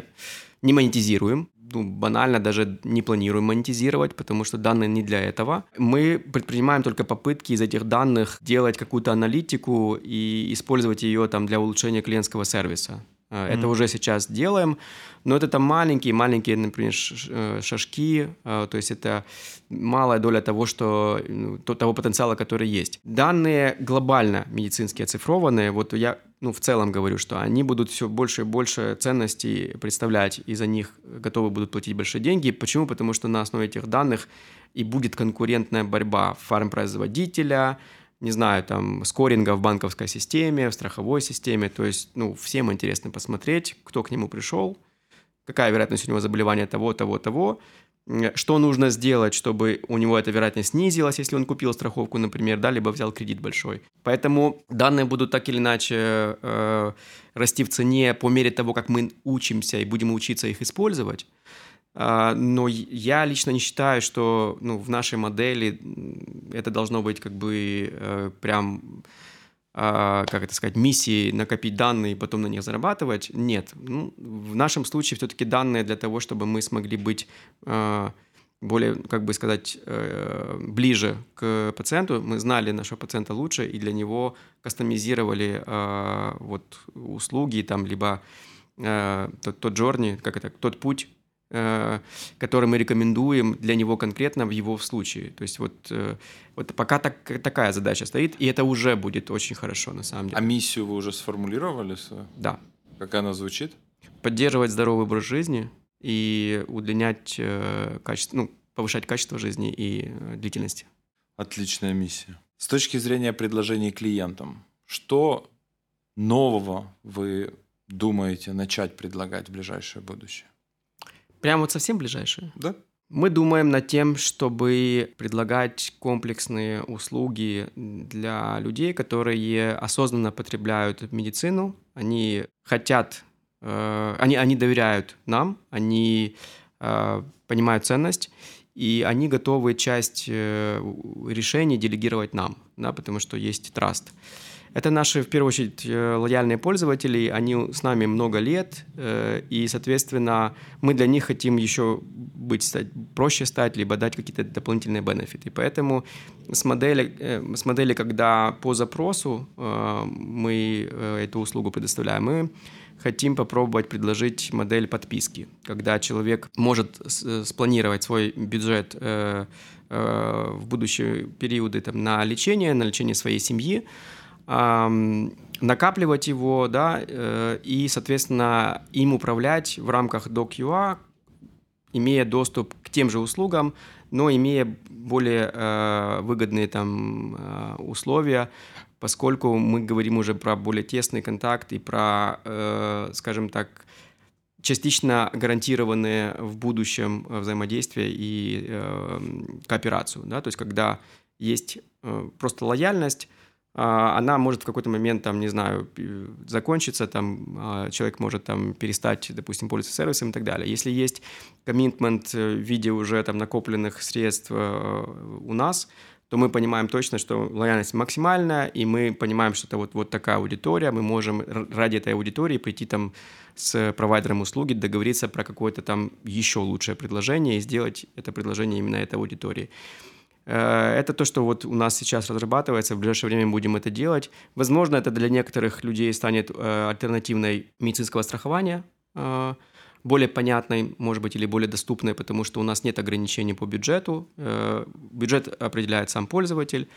не монетизируем. Ну, банально даже не планируем монетизировать, потому что данные не для этого. Мы предпринимаем только попытки из этих данных делать какую-то аналитику и использовать ее там для улучшения клиентского сервиса. Mm-hmm. Это уже сейчас делаем, но это там маленькие-маленькие, например, э, шажки, э, то есть это малая доля того, что, ну, того потенциала, который есть. Данные глобально медицинские оцифрованные, вот я ну, в целом говорю, что они будут все больше и больше ценностей представлять, и за них готовы будут платить большие деньги. Почему? Потому что на основе этих данных и будет конкурентная борьба фармпроизводителя, не знаю, там, скоринга в банковской системе, в страховой системе. То есть, ну, всем интересно посмотреть, кто к нему пришел, какая вероятность у него заболевания того, того, того, что нужно сделать, чтобы у него эта вероятность снизилась, если он купил страховку, например, да, либо взял кредит большой. Поэтому данные будут так или иначе э, расти в цене по мере того, как мы учимся и будем учиться их использовать. А, но я лично не считаю, что ну, в нашей модели это должно быть как бы э, прям как это сказать, миссией накопить данные и потом на них зарабатывать. Нет. Ну, в нашем случае все-таки данные для того, чтобы мы смогли быть а, более, как бы сказать, э, ближе к пациенту. Мы знали нашего пациента лучше и для него кастомизировали вот услуги, там, либо тот, тот journey, как это, тот путь, Э, который мы рекомендуем для него конкретно в его случае. То есть вот, э, вот пока так, такая задача стоит, и это уже будет очень хорошо на самом деле. А миссию вы уже сформулировали? Да. Как она звучит? Поддерживать здоровый образ жизни и удлинять э, качество, ну, повышать качество жизни и длительности. Отличная миссия. С точки зрения предложений клиентам, что нового вы думаете начать предлагать в ближайшее будущее? Прямо вот совсем ближайшие? Да. Мы думаем над тем, чтобы предлагать комплексные услуги для людей, которые осознанно потребляют медицину. Они хотят, э, они, они доверяют нам, они э, понимают ценность, и они готовы часть э, решений делегировать нам, да, потому что есть траст. Это наши, в первую очередь, э, лояльные пользователи, они с нами много лет, э, и, соответственно, мы для них хотим еще быть, стать, проще стать, либо дать какие-то дополнительные бенефиты. Поэтому с модели, э, с модели, когда по запросу мы эту услугу предоставляем, мы хотим попробовать предложить модель подписки, когда человек может спланировать свой бюджет в будущие периоды там, на лечение, на лечение своей семьи, накапливать его, да, э, и, соответственно, им управлять в рамках DocUA, имея доступ к тем же услугам, но имея более э, выгодные там э, условия, поскольку мы говорим уже про более тесный контакт и про, скажем так, частично гарантированные в будущем взаимодействие и кооперацию, да, то есть когда есть просто лояльность, она может в какой-то момент, там, не знаю, закончиться, там, а, человек может там перестать, допустим, пользоваться сервисом и так далее. Если есть коммитмент в виде уже там накопленных средств э, у нас, то мы понимаем точно, что лояльность максимальная, и мы понимаем, что это вот, вот такая аудитория, мы можем ради этой аудитории прийти там с провайдером услуги, договориться про какое-то там еще лучшее предложение и сделать это предложение именно этой аудитории. Э, это то, что вот у нас сейчас разрабатывается, в ближайшее время будем это делать. Возможно, это для некоторых людей станет э, альтернативной медицинского страхования, э, более понятной, может быть, или более доступной, потому что у нас нет ограничений по бюджету. Бюджет определяет сам пользователь.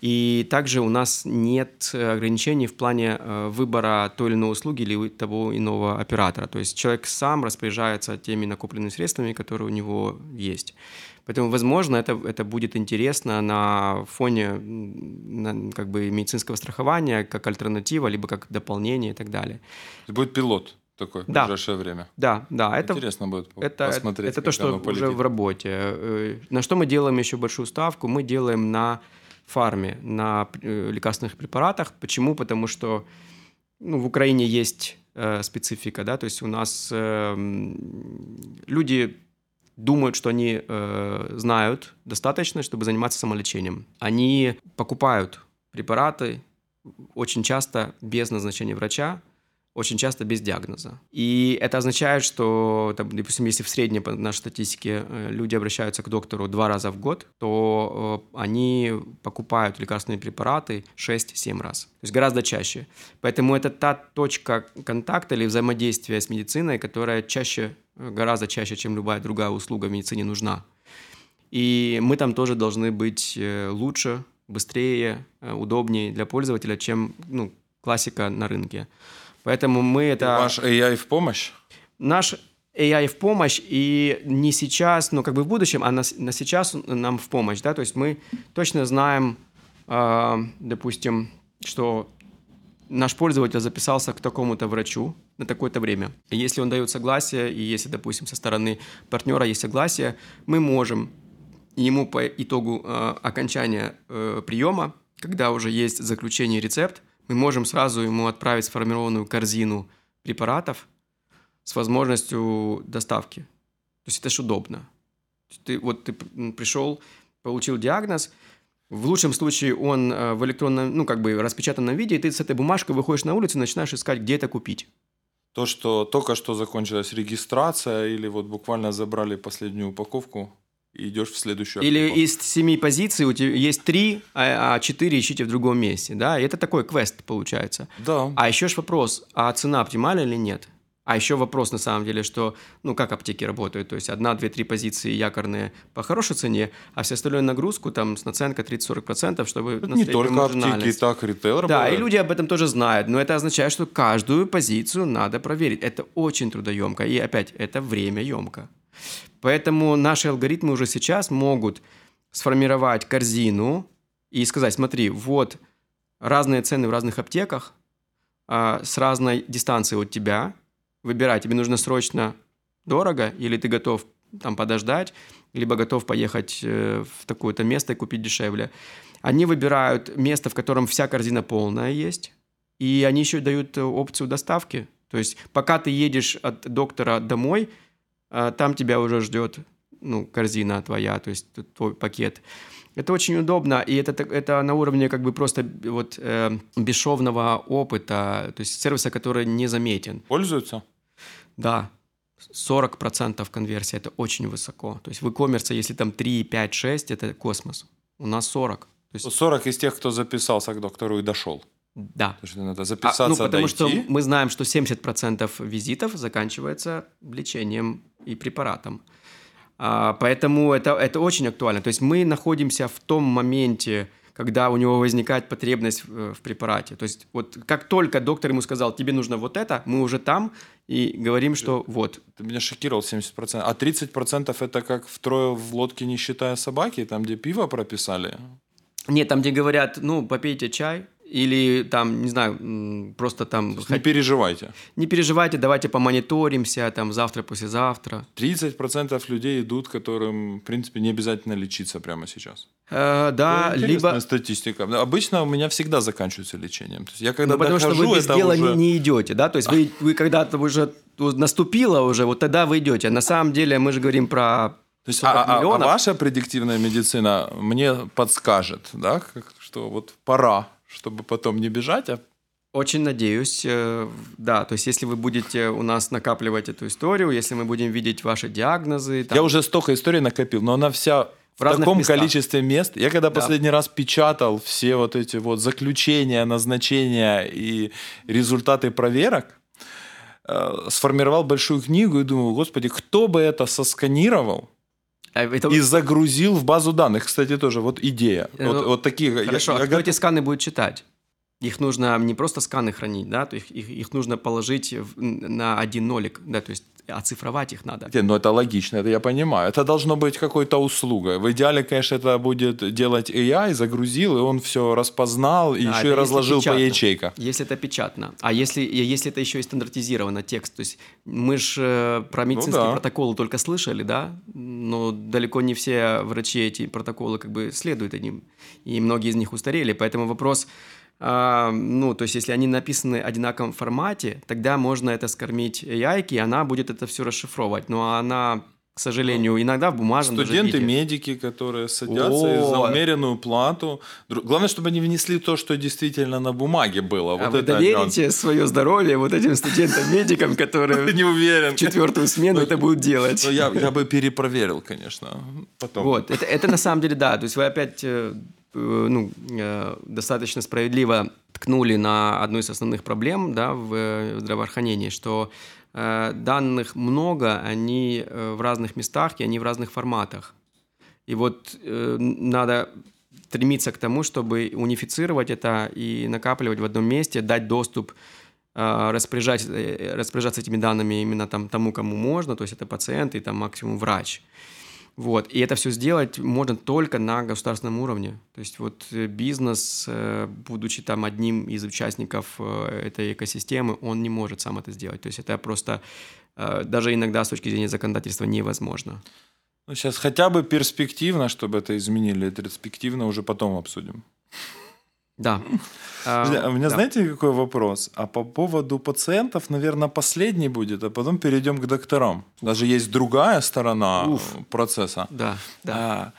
И также у нас нет ограничений в плане выбора той или иной услуги или того иного оператора. То есть человек сам распоряжается теми накопленными средствами, которые у него есть. Поэтому, возможно, это, это будет интересно на фоне на, как бы медицинского страхования как альтернатива, либо как дополнение и так далее. Будет пилот такой да. в ближайшее время. Да, да. Это, Интересно будет это, посмотреть. Это, это то, что уже в работе. Э, на что мы делаем еще большую ставку? Мы делаем на фарме, на э, лекарственных препаратах. Почему? Потому что ну, в Украине есть э, специфика, да, то есть у нас э, люди думают, что они э, знают достаточно, чтобы заниматься самолечением. Они покупают препараты очень часто без назначения врача, очень часто без диагноза. И это означает, что, допустим, если в среднем по нашей статистике э, люди обращаются к доктору два раза в год, то э, они покупают лекарственные препараты 6-7 раз. То есть гораздо чаще. Поэтому это та точка контакта или взаимодействия с медициной, которая чаще, э, гораздо чаще, чем любая другая услуга в медицине нужна. И мы там тоже должны быть лучше, быстрее, удобнее для пользователя, чем ну, классика на рынке. Поэтому мы это... Ваш AI в помощь? Наш AI в помощь, и не сейчас, но как бы в будущем, а на, на сейчас нам в помощь, да, то есть мы точно знаем, э, допустим, что наш пользователь записался к такому-то врачу на такое-то время. И если он дает согласие, и если, допустим, со стороны партнера есть согласие, мы можем ему по итогу э, окончания э, приема, когда уже есть заключение рецепт, мы можем сразу ему отправить сформированную корзину препаратов с возможностью доставки. То есть это же удобно. Ты, вот ты пришел, получил диагноз, в лучшем случае он э, в электронном, ну, как бы распечатанном виде, и ты с этой бумажкой выходишь на улицу и начинаешь искать, где это купить. То, что только что закончилась регистрация или вот буквально забрали последнюю упаковку, и идешь в следующую Или ошибку. из семи позиций у тебя есть три, а, а четыре ищите в другом месте, да? И это такой квест получается. Да. А еще ж вопрос, а цена оптимальна или нет? А еще вопрос на самом деле, что, ну, как аптеки работают, то есть одна, две, три позиции якорные по хорошей цене, а все остальное нагрузку там с наценкой 30-40%, чтобы... Это не только аптеки, так ритейл Да, работает. и люди об этом тоже знают, но это означает, что каждую позицию надо проверить. Это очень трудоемко, и опять, это время емко. Поэтому наши алгоритмы уже сейчас могут сформировать корзину и сказать, смотри, вот разные цены в разных аптеках а, с разной дистанцией от тебя. Выбирай, тебе нужно срочно дорого или ты готов там подождать, либо готов поехать э, в такое-то место и купить дешевле. Они выбирают место, в котором вся корзина полная есть, и они еще дают опцию доставки. То есть пока ты едешь от доктора домой – а там тебя уже ждет ну, корзина твоя, то есть твой пакет. Это очень удобно, и это, это на уровне как бы просто вот э, бесшовного опыта, то есть сервиса, который не заметен. Пользуются? Да, 40% конверсия – это очень высоко. То есть в e-commerce, если там 3, 5, 6 – это космос. У нас 40. То есть... 40 из тех, кто записался к доктору и дошел. Да. То есть надо записаться, а, ну, потому дойти. что мы знаем, что 70% визитов заканчивается лечением и препаратом. А, поэтому это, это очень актуально. То есть мы находимся в том моменте, когда у него возникает потребность в, в препарате. То есть вот как только доктор ему сказал, тебе нужно вот это, мы уже там и говорим, что вот. Ты меня шокировал 70%. А 30% это как втрое в лодке, не считая собаки, там, где пиво прописали? Нет, там, где говорят, ну, попейте чай, или там, не знаю, просто там... Не переживайте. Не переживайте, давайте помониторимся, там, завтра, послезавтра. 30% людей идут, которым, в принципе, не обязательно лечиться прямо сейчас. Э, да, ну, либо... статистика. Обычно у меня всегда заканчивается лечением. То есть я когда ну, потому дохожу, что вы без дела уже... не, не идете, да? То есть вы, вы когда-то уже наступило уже, вот тогда вы идете. На самом деле мы же говорим про То есть, а, а, а ваша предиктивная медицина мне подскажет, да, что вот пора, чтобы потом не бежать, а очень надеюсь, э, да. То есть, если вы будете у нас накапливать эту историю, если мы будем видеть ваши диагнозы. Там... Я уже столько историй накопил, но она вся в, в таком местах. количестве мест. Я когда да. последний раз печатал все вот эти вот заключения, назначения и результаты проверок, э, сформировал большую книгу и думал, господи, кто бы это сосканировал, это... и загрузил в базу данных. Кстати, тоже вот идея. Ну, вот, вот такие. Хорошо, я, а я кто готов... эти сканы будет читать? их нужно не просто сканы хранить, да, то их, их, их нужно положить в, на один нолик, да, то есть оцифровать их надо. Ну, это логично, это я понимаю. Это должно быть какой-то услугой. В идеале, конечно, это будет делать AI, загрузил, и он все распознал, и да, еще и разложил по ячейкам. Если это печатно. А если, если это еще и стандартизировано, текст, то есть мы же э, про ну медицинские ну, да. протоколы только слышали, да, но далеко не все врачи эти протоколы как бы следуют одним, и многие из них устарели, поэтому вопрос ну, то есть если они написаны в одинаковом формате, тогда можно это скормить AI, и она будет это все расшифровывать. Но она к сожалению, иногда в бумажном Студенты, медики, которые садятся О! за умеренную плату. Главное, чтобы они внесли то, что действительно на бумаге было. А вот вы доверите свое здоровье вот этим студентам-медикам, которые не уверен. в четвертую смену это будут делать? Ну, я, я бы перепроверил, конечно, потом. Вот, это, это на самом деле да. То есть вы опять э, Э, ну, э, достаточно справедливо ткнули на одну из основных проблем да, в здравоохранении, что данных много, они в разных местах и они в разных форматах. И вот надо стремиться к тому, чтобы унифицировать это и накапливать в одном месте, дать доступ распоряжать, распоряжаться этими данными именно там, тому, кому можно, то есть это пациент и там максимум врач. Вот. И это все сделать можно только на государственном уровне. То есть вот э, бизнес, э, будучи там одним из участников э, этой экосистемы, он не может сам это сделать. То есть это просто даже иногда с точки зрения законодательства невозможно. Ну, сейчас хотя бы перспективно, чтобы это изменили. Это перспективно уже потом обсудим. Да. А, у меня, да. знаете, какой вопрос? А по поводу пациентов, наверное, последний будет, а потом перейдем к докторам. Даже есть другая сторона Уф. процесса. Да, да. А,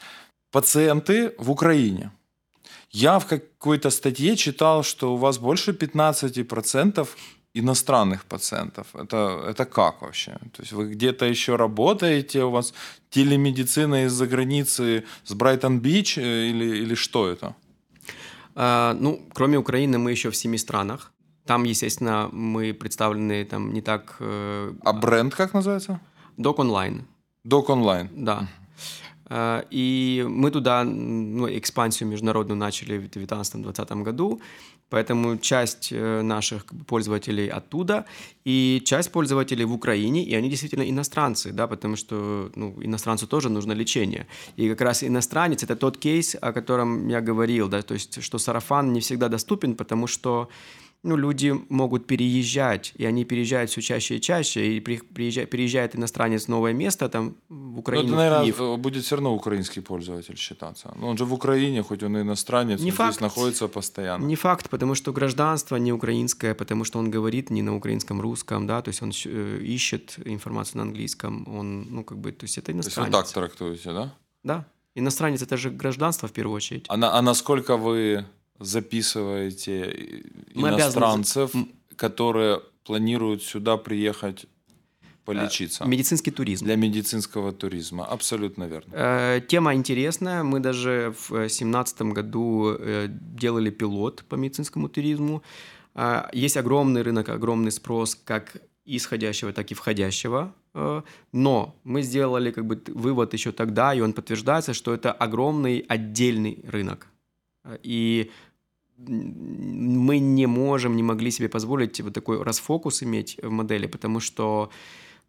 пациенты в Украине. Я в какой-то статье читал, что у вас больше 15% иностранных пациентов. Это, это как вообще? То есть вы где-то еще работаете, у вас телемедицина из-за границы с Брайтон-Бич э, или, или что это? А, ну, кроме Украины, мы еще в семи странах. Там, естественно, мы представлены там не так... Э, а бренд как называется? Док онлайн. Док онлайн. Да. А, и мы туда ну, экспансию международную начали в 2019-2020 году. Поэтому часть э, наших пользователей оттуда и часть пользователей в Украине, и они действительно иностранцы, да, потому что ну, иностранцу тоже нужно лечение. И как раз иностранец – это тот кейс, о котором я говорил, да, то есть что сарафан не всегда доступен, потому что ну, люди могут переезжать, и они переезжают все чаще и чаще, и приезжает, переезжает иностранец в новое место, там, в Украину, Но это, наверное, Киев. будет все равно украинский пользователь считаться. Но он же в Украине, хоть он и иностранец, не он факт. здесь находится постоянно. Не факт, потому что гражданство не украинское, потому что он говорит не на украинском, русском, да, то есть он э, ищет информацию на английском, он, ну, как бы, то есть это иностранец. То есть вы так трактуете, да? Да. Иностранец – это же гражданство в первую очередь. А, на, а насколько вы записываете Мы иностранцев, обязаны... которые планируют сюда приехать полечиться. Э, медицинский туризм. Для медицинского туризма, абсолютно верно. Э, тема интересная. Мы даже в 2017 году э, делали пилот по медицинскому туризму. Есть огромный рынок, огромный спрос как исходящего, так и входящего. Но мы сделали как бы вывод еще тогда, и он подтверждается, что это огромный отдельный рынок. И мы не можем, не могли себе позволить вот такой расфокус иметь в модели, потому что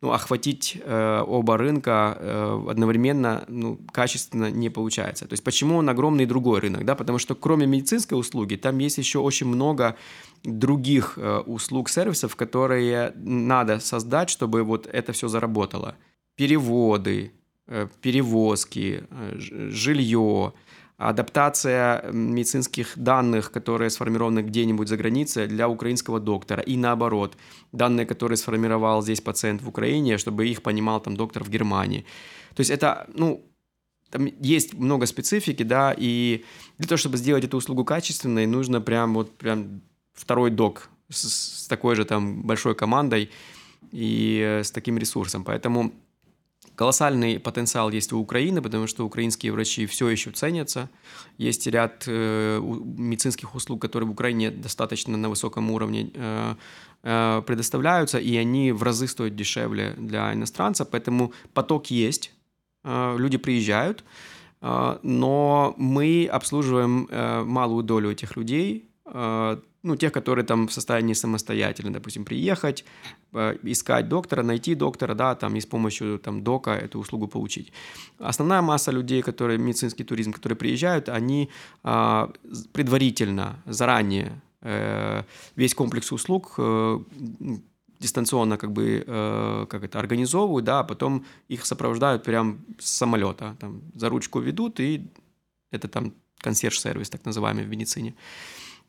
ну, охватить э, оба рынка э, одновременно ну, качественно не получается. То есть почему он огромный другой рынок? Да? Потому что кроме медицинской услуги, там есть еще очень много других э, услуг, сервисов, которые надо создать, чтобы вот это все заработало. Переводы, э, перевозки, э, жилье, адаптация медицинских данных, которые сформированы где-нибудь за границей для украинского доктора, и наоборот, данные, которые сформировал здесь пациент в Украине, чтобы их понимал там доктор в Германии. То есть это, ну, там есть много специфики, да, и для того, чтобы сделать эту услугу качественной, нужно прям вот прям второй док с, с такой же там большой командой и э, с таким ресурсом. Поэтому Колоссальный потенциал есть у Украины, потому что украинские врачи все еще ценятся. Есть ряд э, медицинских услуг, которые в Украине достаточно на высоком уровне э, э, предоставляются, и они в разы стоят дешевле для иностранца, поэтому поток есть, э, люди приезжают, э, но мы обслуживаем э, малую долю этих людей, ну, тех, которые там в состоянии самостоятельно, допустим, приехать, э, искать доктора, найти доктора, да, там, и с помощью там дока эту услугу получить. Основная масса людей, которые, медицинский туризм, которые приезжают, они а, предварительно, заранее э, весь комплекс услуг э, дистанционно как бы э, как это организовывают, да, а потом их сопровождают прям с самолета, там за ручку ведут и это там консьерж-сервис так называемый в медицине.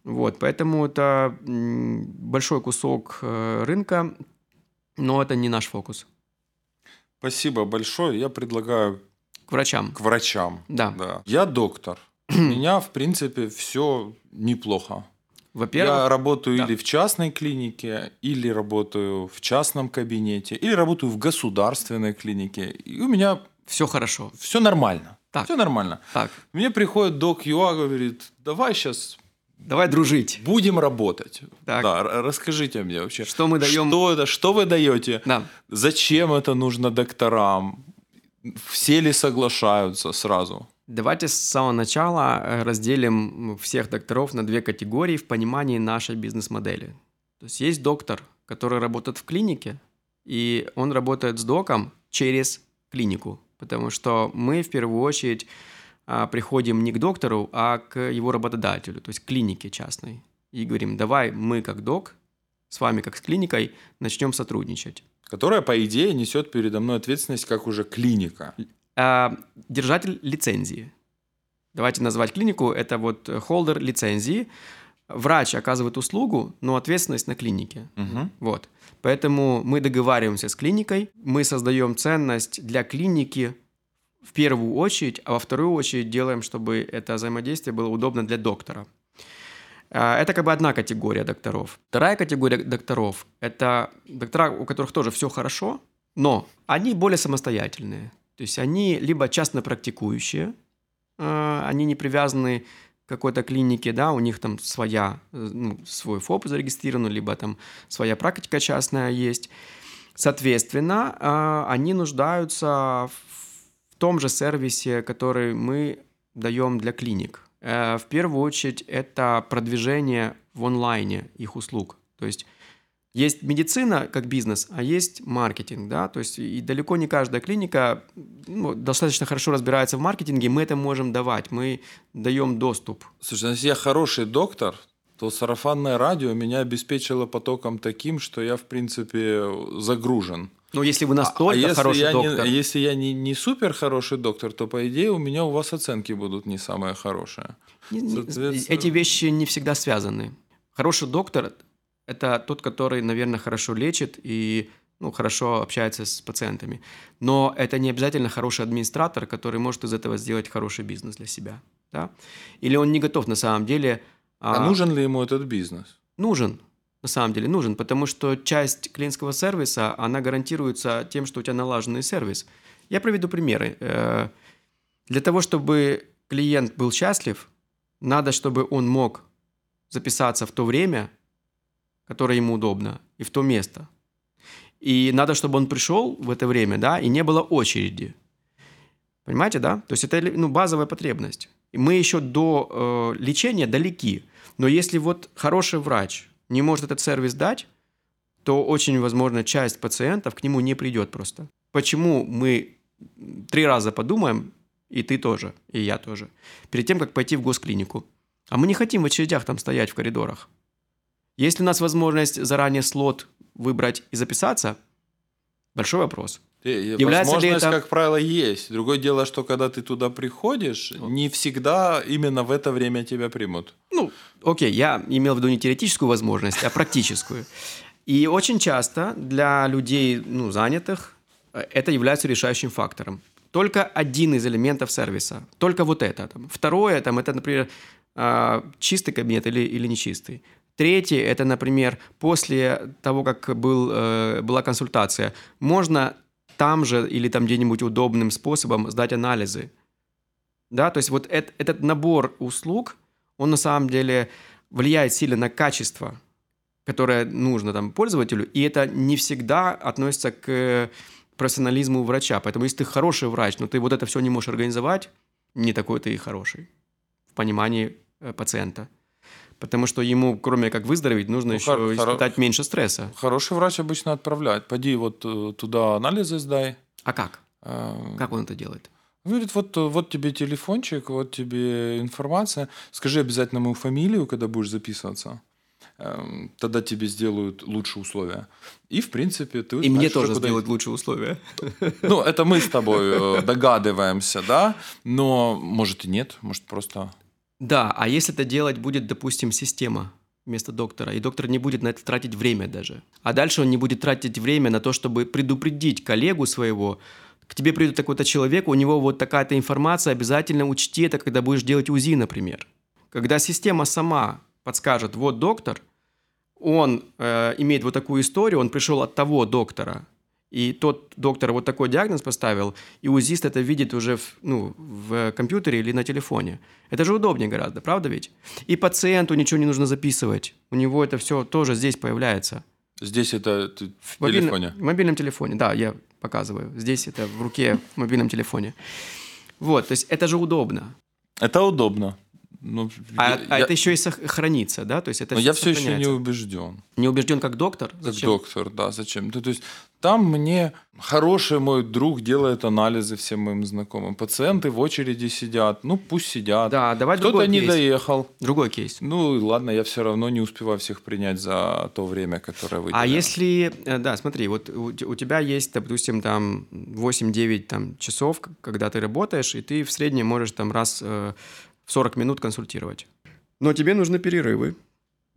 Вот, поэтому это большой кусок э, рынка, но это не наш фокус. Спасибо большое. Я предлагаю к врачам. К врачам. Да. да. Я доктор. У меня, в принципе, все неплохо. Во-первых, я работаю да. или в частной клинике, или работаю в частном кабинете, или работаю в государственной клинике. И у меня все хорошо. Все нормально. Так. Все нормально. Так. Мне приходит док ЮА, говорит, давай сейчас Давай дружить. Будем работать. Так. Да, расскажите мне вообще. Что мы даем? Что это? Что вы даете? Да. Зачем это нужно докторам? Все ли соглашаются сразу? Давайте с самого начала э, разделим всех докторов на две категории в понимании нашей бизнес-модели. То есть есть доктор, который работает в клинике, и он работает с доком через клинику, потому что мы в первую очередь приходим не к доктору, а к его работодателю, то есть к клинике частной. И говорим, давай мы как док с вами как с клиникой начнем сотрудничать. Которая, по идее, несет передо мной ответственность как уже клиника. А, держатель лицензии. Давайте назвать клинику, это вот холдер лицензии. Врач оказывает услугу, но ответственность на клинике. Угу. Вот. Поэтому мы договариваемся с клиникой, мы создаем ценность для клиники в первую очередь, а во вторую очередь делаем, чтобы это взаимодействие было удобно для доктора. А, это как бы одна категория докторов. Вторая категория докторов – это доктора, у которых тоже все хорошо, но они более самостоятельные. То есть они либо частно практикующие, а, они не привязаны к какой-то клинике, да, у них там своя, ну, свой ФОП зарегистрирован, либо там своя практика частная есть. Соответственно, а, они нуждаются в том же сервисе, который мы даем для клиник. Э, в первую очередь это продвижение в онлайне их услуг. То есть есть медицина как бизнес, а есть маркетинг, да, то есть и далеко не каждая клиника ну, достаточно хорошо разбирается в маркетинге, мы это можем давать, мы даем доступ. Слушай, ну, если я хороший доктор, то сарафанное радио меня обеспечило потоком таким, что я, в принципе, загружен. Ну, если вы настолько а, а если хороший я доктор. Не, если я не, не супер хороший доктор, то, по идее, у меня у вас оценки будут не самые хорошие. Соответственно... Эти вещи не всегда связаны. Хороший доктор – это тот, который, наверное, хорошо лечит и ну, хорошо общается с пациентами. Но это не обязательно хороший администратор, который может из этого сделать хороший бизнес для себя. Да? Или он не готов на самом деле… А, а нужен ли ему этот бизнес? Нужен на самом деле нужен, потому что часть клиентского сервиса, она гарантируется тем, что у тебя налаженный сервис. Я приведу примеры. Э, для того, чтобы клиент был счастлив, надо, чтобы он мог записаться в то время, которое ему удобно, и в то место. И надо, чтобы он пришел в это время, да, и не было очереди. Понимаете, да? То есть это ну, базовая потребность. И мы еще до э, лечения далеки. Но если вот хороший врач, не может этот сервис дать, то очень возможно часть пациентов к нему не придет просто. Почему мы три раза подумаем, и ты тоже, и я тоже, перед тем, как пойти в госклинику. А мы не хотим в очередях там стоять в коридорах. Есть ли у нас возможность заранее слот выбрать и записаться? Большой вопрос. Является Возможность, ли это... как правило, есть. Другое дело, что когда ты туда приходишь, не всегда именно в это время тебя примут. Ну, окей, я имел в виду не теоретическую возможность, а практическую. И очень часто для людей ну, занятых э, это является решающим фактором. Только один из элементов сервиса, только вот это. Там. Второе, там, это, например, а, чистый кабинет или, или нечистый. Третье – это, например, после того, как был, э, была консультация, можно там же или там где-нибудь удобным способом сдать анализы. Да, то есть вот этот, этот набор услуг, он на самом деле влияет сильно на качество, которое нужно там пользователю, и это не всегда относится к профессионализму врача. Поэтому если ты хороший врач, но ты вот это все не можешь организовать, не такой ты и хороший в понимании э, пациента. Потому что ему, кроме как выздороветь, нужно ну, еще хор- испытать меньше стресса. Хороший врач обычно отправляет. Пойди вот э, туда анализы сдай. А как? А... Как он это делает? Говорит, вот, вот тебе телефончик, вот тебе информация. Скажи обязательно мою фамилию, когда будешь записываться. Эм, тогда тебе сделают лучшие условия. И, в принципе, ты... И мне тоже сделают лучшие условия. Ну, это мы с тобой э, догадываемся, да? Но, может, и нет, может, просто... Да, а если это делать будет, допустим, система вместо доктора, и доктор не будет на это тратить время даже. А дальше он не будет тратить время на то, чтобы предупредить коллегу своего, к тебе придет такой-то человек, у него вот такая-то информация, обязательно учти это, когда будешь делать УЗИ, например. Когда система сама подскажет, вот доктор, он э, имеет вот такую историю, он пришел от того доктора, и тот доктор вот такой диагноз поставил, и УЗИст это видит уже в, ну, в компьютере или на телефоне. Это же удобнее гораздо, правда ведь? И пациенту ничего не нужно записывать. У него это все тоже здесь появляется. Здесь это в мобильном, телефоне? В мобильном телефоне, да, я показываю. Здесь это в руке, в мобильном телефоне. Вот, то есть это же удобно. Это удобно. Ну, а, я, а это еще и сохранится, да? То есть это но я все еще не убежден. Не убежден как доктор? Зачем? Как доктор, да, зачем? То, то есть там мне хороший мой друг делает анализы всем моим знакомым. Пациенты в очереди сидят, ну пусть сидят. Да, давай Кто-то не кейс. доехал. Другой кейс. Ну ладно, я все равно не успеваю всех принять за то время, которое вы. А если, э, да, смотри, вот у, у тебя есть, допустим, там 8-9 там, часов, когда ты работаешь, и ты в среднем можешь там раз э, 40 минут консультировать. Но тебе нужны перерывы.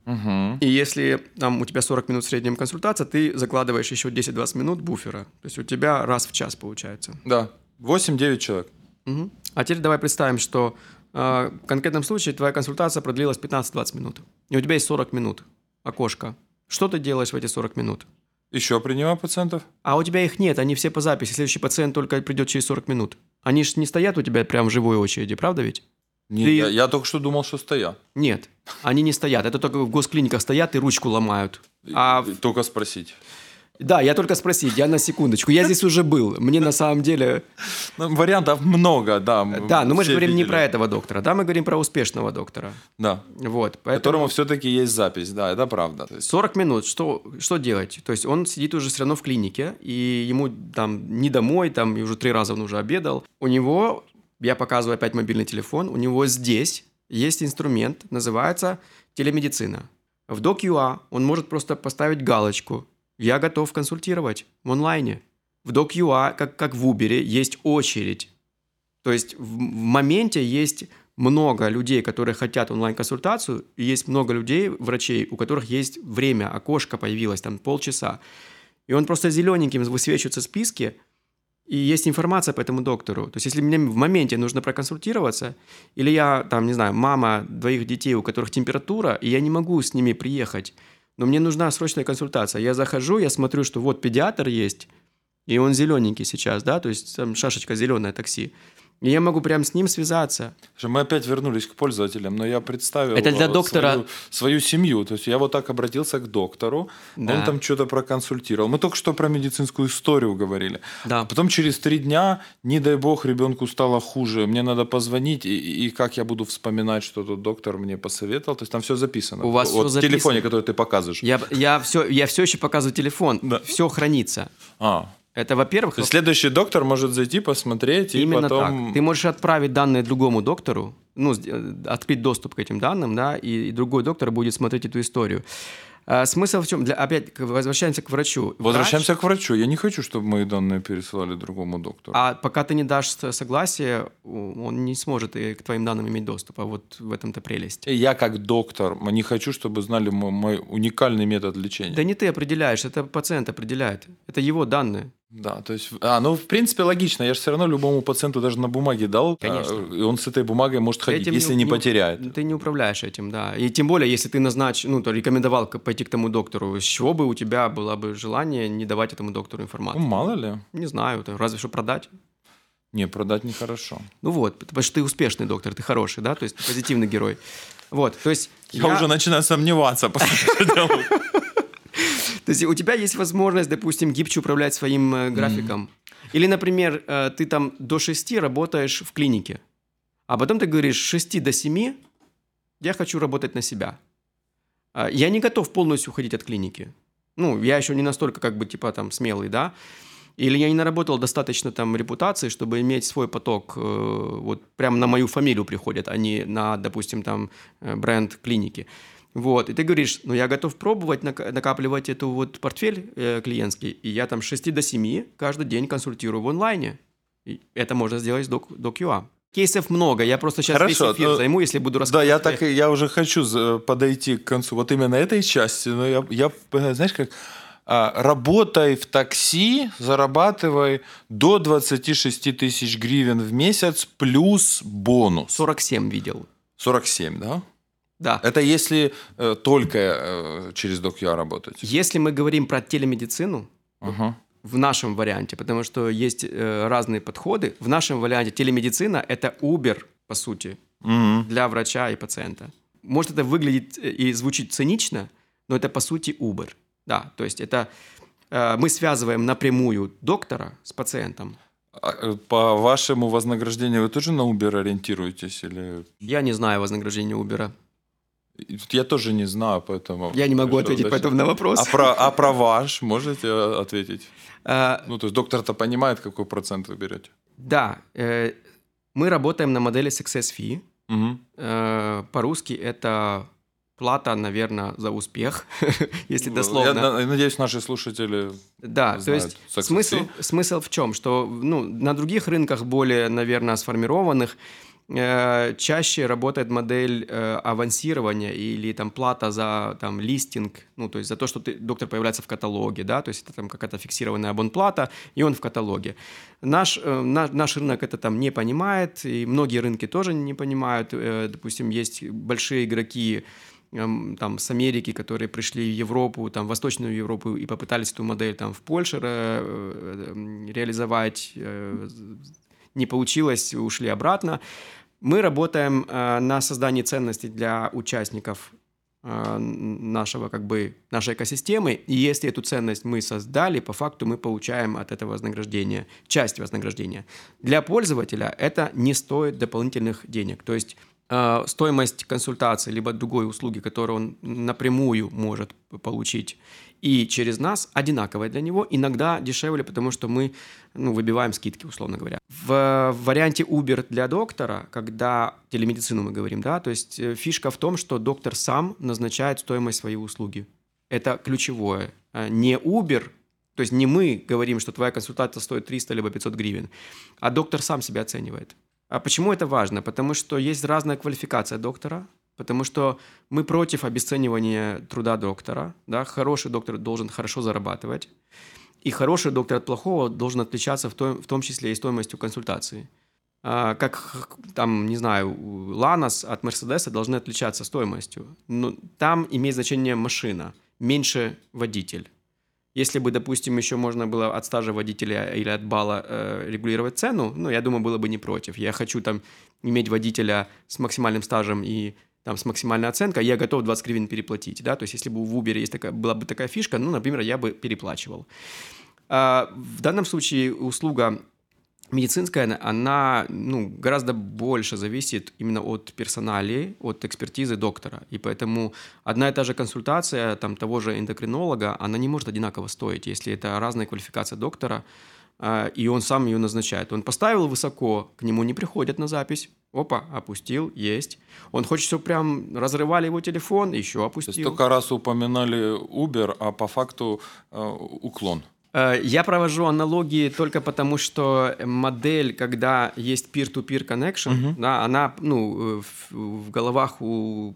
Угу. И если там у тебя 40 минут в среднем консультация, ты закладываешь еще 10-20 минут буфера. То есть у тебя раз в час получается. Да, 8-9 человек. Угу. А теперь давай представим, что э, в конкретном случае твоя консультация продлилась 15-20 минут. И у тебя есть 40 минут, окошко. Что ты делаешь в эти 40 минут? Еще принимаю пациентов. А у тебя их нет, они все по записи. Следующий пациент только придет через 40 минут. Они же не стоят у тебя прямо в живой очереди, правда ведь? Не, ты... я, я только что думал, что стоят. Нет, они не стоят. Это только в госклиниках стоят и ручку ломают. А... Только спросить. Да, я только спросить, я на секундочку. Я здесь уже был. Мне на самом деле... Ну, вариантов много, да. Да, но мы же говорим видели. не про этого доктора, да, мы говорим про успешного доктора. Да. Вот. Поэтому... Которому все-таки есть запись, да, это правда. 40 минут, что, что делать? То есть он сидит уже все равно в клинике, и ему там не домой, там и уже три раза он уже обедал. У него я показываю опять мобильный телефон, у него здесь есть инструмент, называется телемедицина. В DocUA он может просто поставить галочку «Я готов консультировать в онлайне». В DocUA, как, как в Uber, есть очередь. То есть в, в моменте есть много людей, которые хотят онлайн-консультацию, и есть много людей, врачей, у которых есть время, окошко появилось, там полчаса. И он просто зелененьким высвечивается в списке – и есть информация по этому доктору. То есть, если мне в моменте нужно проконсультироваться, или я, там, не знаю, мама двоих детей, у которых температура, и я не могу с ними приехать, но мне нужна срочная консультация. Я захожу, я смотрю, что вот педиатр есть, и он зелененький сейчас, да, то есть там шашечка зеленое такси. И я могу прямо с ним связаться. Мы опять вернулись к пользователям, но я представил Это для доктора... свою, свою семью. То есть я вот так обратился к доктору, да. он там что-то проконсультировал. Мы только что про медицинскую историю говорили. Да. Потом через три дня, не дай бог, ребенку стало хуже, мне надо позвонить, и, и как я буду вспоминать, что тот доктор мне посоветовал. То есть там все записано. У вас вот все записано. в телефоне, который ты показываешь. Я, я, все, я все еще показываю телефон. Да. Все хранится. А, это, во-первых... То есть следующий доктор может зайти, посмотреть Именно и потом... так. Ты можешь отправить данные другому доктору, ну, открыть доступ к этим данным, да, и, и другой доктор будет смотреть эту историю. А, смысл в чем? Для, опять возвращаемся к врачу. Возвращаемся Врач... к врачу. Я не хочу, чтобы мои данные пересылали другому доктору. А пока ты не дашь согласие, он не сможет и к твоим данным иметь доступ. А вот в этом-то прелесть. Я как доктор не хочу, чтобы знали мой, мой уникальный метод лечения. Да не ты определяешь, это пациент определяет. Это его данные. Да, то есть, а, ну, в принципе, логично. Я же все равно любому пациенту даже на бумаге дал, а, Конечно. И он с этой бумагой может ходить, этим если не, не потеряет. Ты не управляешь этим, да. И тем более, если ты назнач, ну, то рекомендовал пойти к тому доктору, с чего бы у тебя было бы желание не давать этому доктору информацию? Ну, мало ли. Не знаю, разве что продать. Не, продать нехорошо. Ну вот, потому что ты успешный доктор, ты хороший, да, то есть ты позитивный герой. Вот, то есть... Я, я... уже начинаю сомневаться, после то есть у тебя есть возможность, допустим, гибче управлять своим э, графиком. Или, например, э, ты там до 6 работаешь в клинике, а потом ты говоришь, с 6 до 7 я хочу работать на себя. А, я не готов полностью уходить от клиники. Ну, я еще не настолько, как бы, типа, там, смелый, да. Или я не наработал достаточно там репутации, чтобы иметь свой поток, э, вот прям на мою фамилию приходят, а не на, допустим, там бренд клиники. Вот, и ты говоришь, ну я готов пробовать накапливать эту вот портфель э, клиентский, и я там с 6 до 7 каждый день консультирую в онлайне. И это можно сделать с Doc, DocUA. Кейсов много, я просто сейчас Хорошо, весь эфир ну, займу, если буду рассказывать. Да, я так, я уже хочу подойти к концу вот именно этой части, но я, я знаешь, как а, работай в такси, зарабатывай до 26 тысяч гривен в месяц плюс бонус. 47 видел. 47, да? Да. Это если э, только э, через DocUA работать. Если мы говорим про телемедицину, uh-huh. в нашем варианте, потому что есть э, разные подходы, в нашем варианте телемедицина – это Uber, по сути, uh-huh. для врача и пациента. Может, это выглядит э, и звучит цинично, но это, по сути, Uber. Да, то есть это э, мы связываем напрямую доктора с пациентом. А, э, по вашему вознаграждению вы тоже на Uber ориентируетесь? Или... Я не знаю вознаграждения Uber. Я тоже не знаю, поэтому... Я не могу ответить поэтому на вопрос. А про, а про ваш можете ответить? А, ну, то есть доктор-то понимает, какой процент вы берете? Да. Э, мы работаем на модели Success Fee. Угу. Э, по-русски это плата, наверное, за успех, если ну, дословно. Я надеюсь, наши слушатели Да, то есть смысл, смысл в чем? Что ну, на других рынках, более, наверное, сформированных, Э, чаще работает модель э, авансирования или там плата за там листинг, ну то есть за то, что ты, доктор появляется в каталоге, да, то есть это там какая-то фиксированная абонплата, и он в каталоге. Наш, э, наш, наш рынок это там не понимает, и многие рынки тоже не понимают. Допустим, есть большие игроки, эм, там, с Америки, которые пришли в Европу, там, в Восточную Европу и попытались эту модель там в Польше реализовать, не получилось, ушли обратно. Мы работаем э, на создании ценностей для участников э, нашего, как бы, нашей экосистемы, и если эту ценность мы создали, по факту мы получаем от этого вознаграждения, часть вознаграждения. Для пользователя это не стоит дополнительных денег, то есть э, стоимость консультации либо другой услуги, которую он напрямую может получить, и через нас одинаковая для него, иногда дешевле, потому что мы ну, выбиваем скидки, условно говоря. В варианте Uber для доктора, когда телемедицину мы говорим, да, то есть э, фишка в том, что доктор сам назначает стоимость своей услуги. Это ключевое. А не Uber, то есть не мы говорим, что твоя консультация стоит 300 либо 500 гривен, а доктор сам себя оценивает. А почему это важно? Потому что есть разная квалификация доктора, потому что мы против обесценивания труда доктора. Да? Хороший доктор должен хорошо зарабатывать, и хороший доктор от плохого должен отличаться в том, в том числе и стоимостью консультации. А, как, там, не знаю, Ланос от Мерседеса должны отличаться стоимостью. Но там имеет значение машина, меньше водитель. Если бы, допустим, еще можно было от стажа водителя или от балла э, регулировать цену, ну, я думаю, было бы не против. Я хочу там иметь водителя с максимальным стажем и там с максимальной оценкой, я готов 20 гривен переплатить, да, то есть если бы в Uber есть такая, была бы такая фишка, ну, например, я бы переплачивал. А в данном случае услуга медицинская, она ну, гораздо больше зависит именно от персонали, от экспертизы доктора. И поэтому одна и та же консультация там, того же эндокринолога, она не может одинаково стоить, если это разная квалификация доктора, а, и он сам ее назначает. Он поставил высоко, к нему не приходят на запись, Опа, опустил, есть. Он хочет, чтобы прям разрывали его телефон, еще опустил. То есть только раз упоминали Uber, а по факту э, уклон. Э, я провожу аналогии только потому, что модель, когда есть peer-to-peer connection, угу. да, она ну, в, в головах у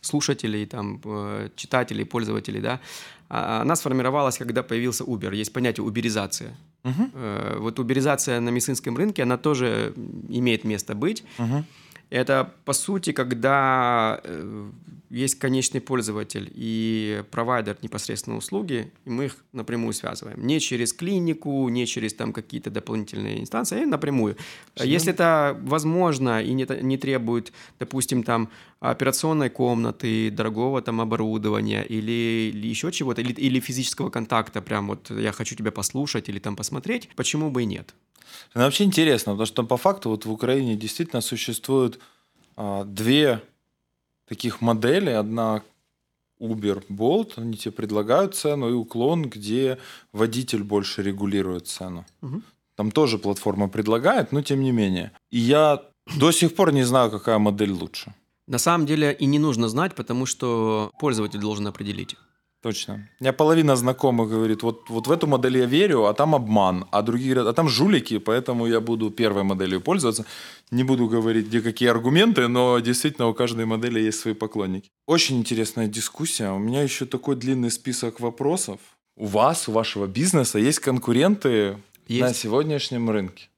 слушателей, там, э, читателей, пользователей, да, а, она сформировалась, когда появился Uber. Есть понятие уберизация. Угу. Вот уберизация на медицинском рынке, она тоже имеет место быть. Угу. Это, по сути, когда э, есть конечный пользователь и провайдер непосредственно услуги, и мы их напрямую связываем. Не через клинику, не через там какие-то дополнительные инстанции, а напрямую. Почему? Если это возможно и не, не требует, допустим, там операционной комнаты, дорогого там оборудования или, или еще чего-то, или, или физического контакта, прям вот я хочу тебя послушать или там посмотреть, почему бы и нет? Это вообще интересно, потому что по факту вот в Украине действительно существуют а, две таких модели. Одна Uber, Bolt, они тебе предлагают цену, и уклон, где водитель больше регулирует цену. Угу. Там тоже платформа предлагает, но тем не менее. И я до сих пор не знаю, какая модель лучше. На самом деле и не нужно знать, потому что пользователь должен определить. Точно. У меня половина знакомых говорит, вот, вот в эту модель я верю, а там обман. А другие говорят, а там жулики, поэтому я буду первой моделью пользоваться. Не буду говорить, где какие аргументы, но действительно у каждой модели есть свои поклонники. Очень интересная дискуссия. У меня еще такой длинный список вопросов. У вас, у вашего бизнеса есть конкуренты есть. на сегодняшнем рынке?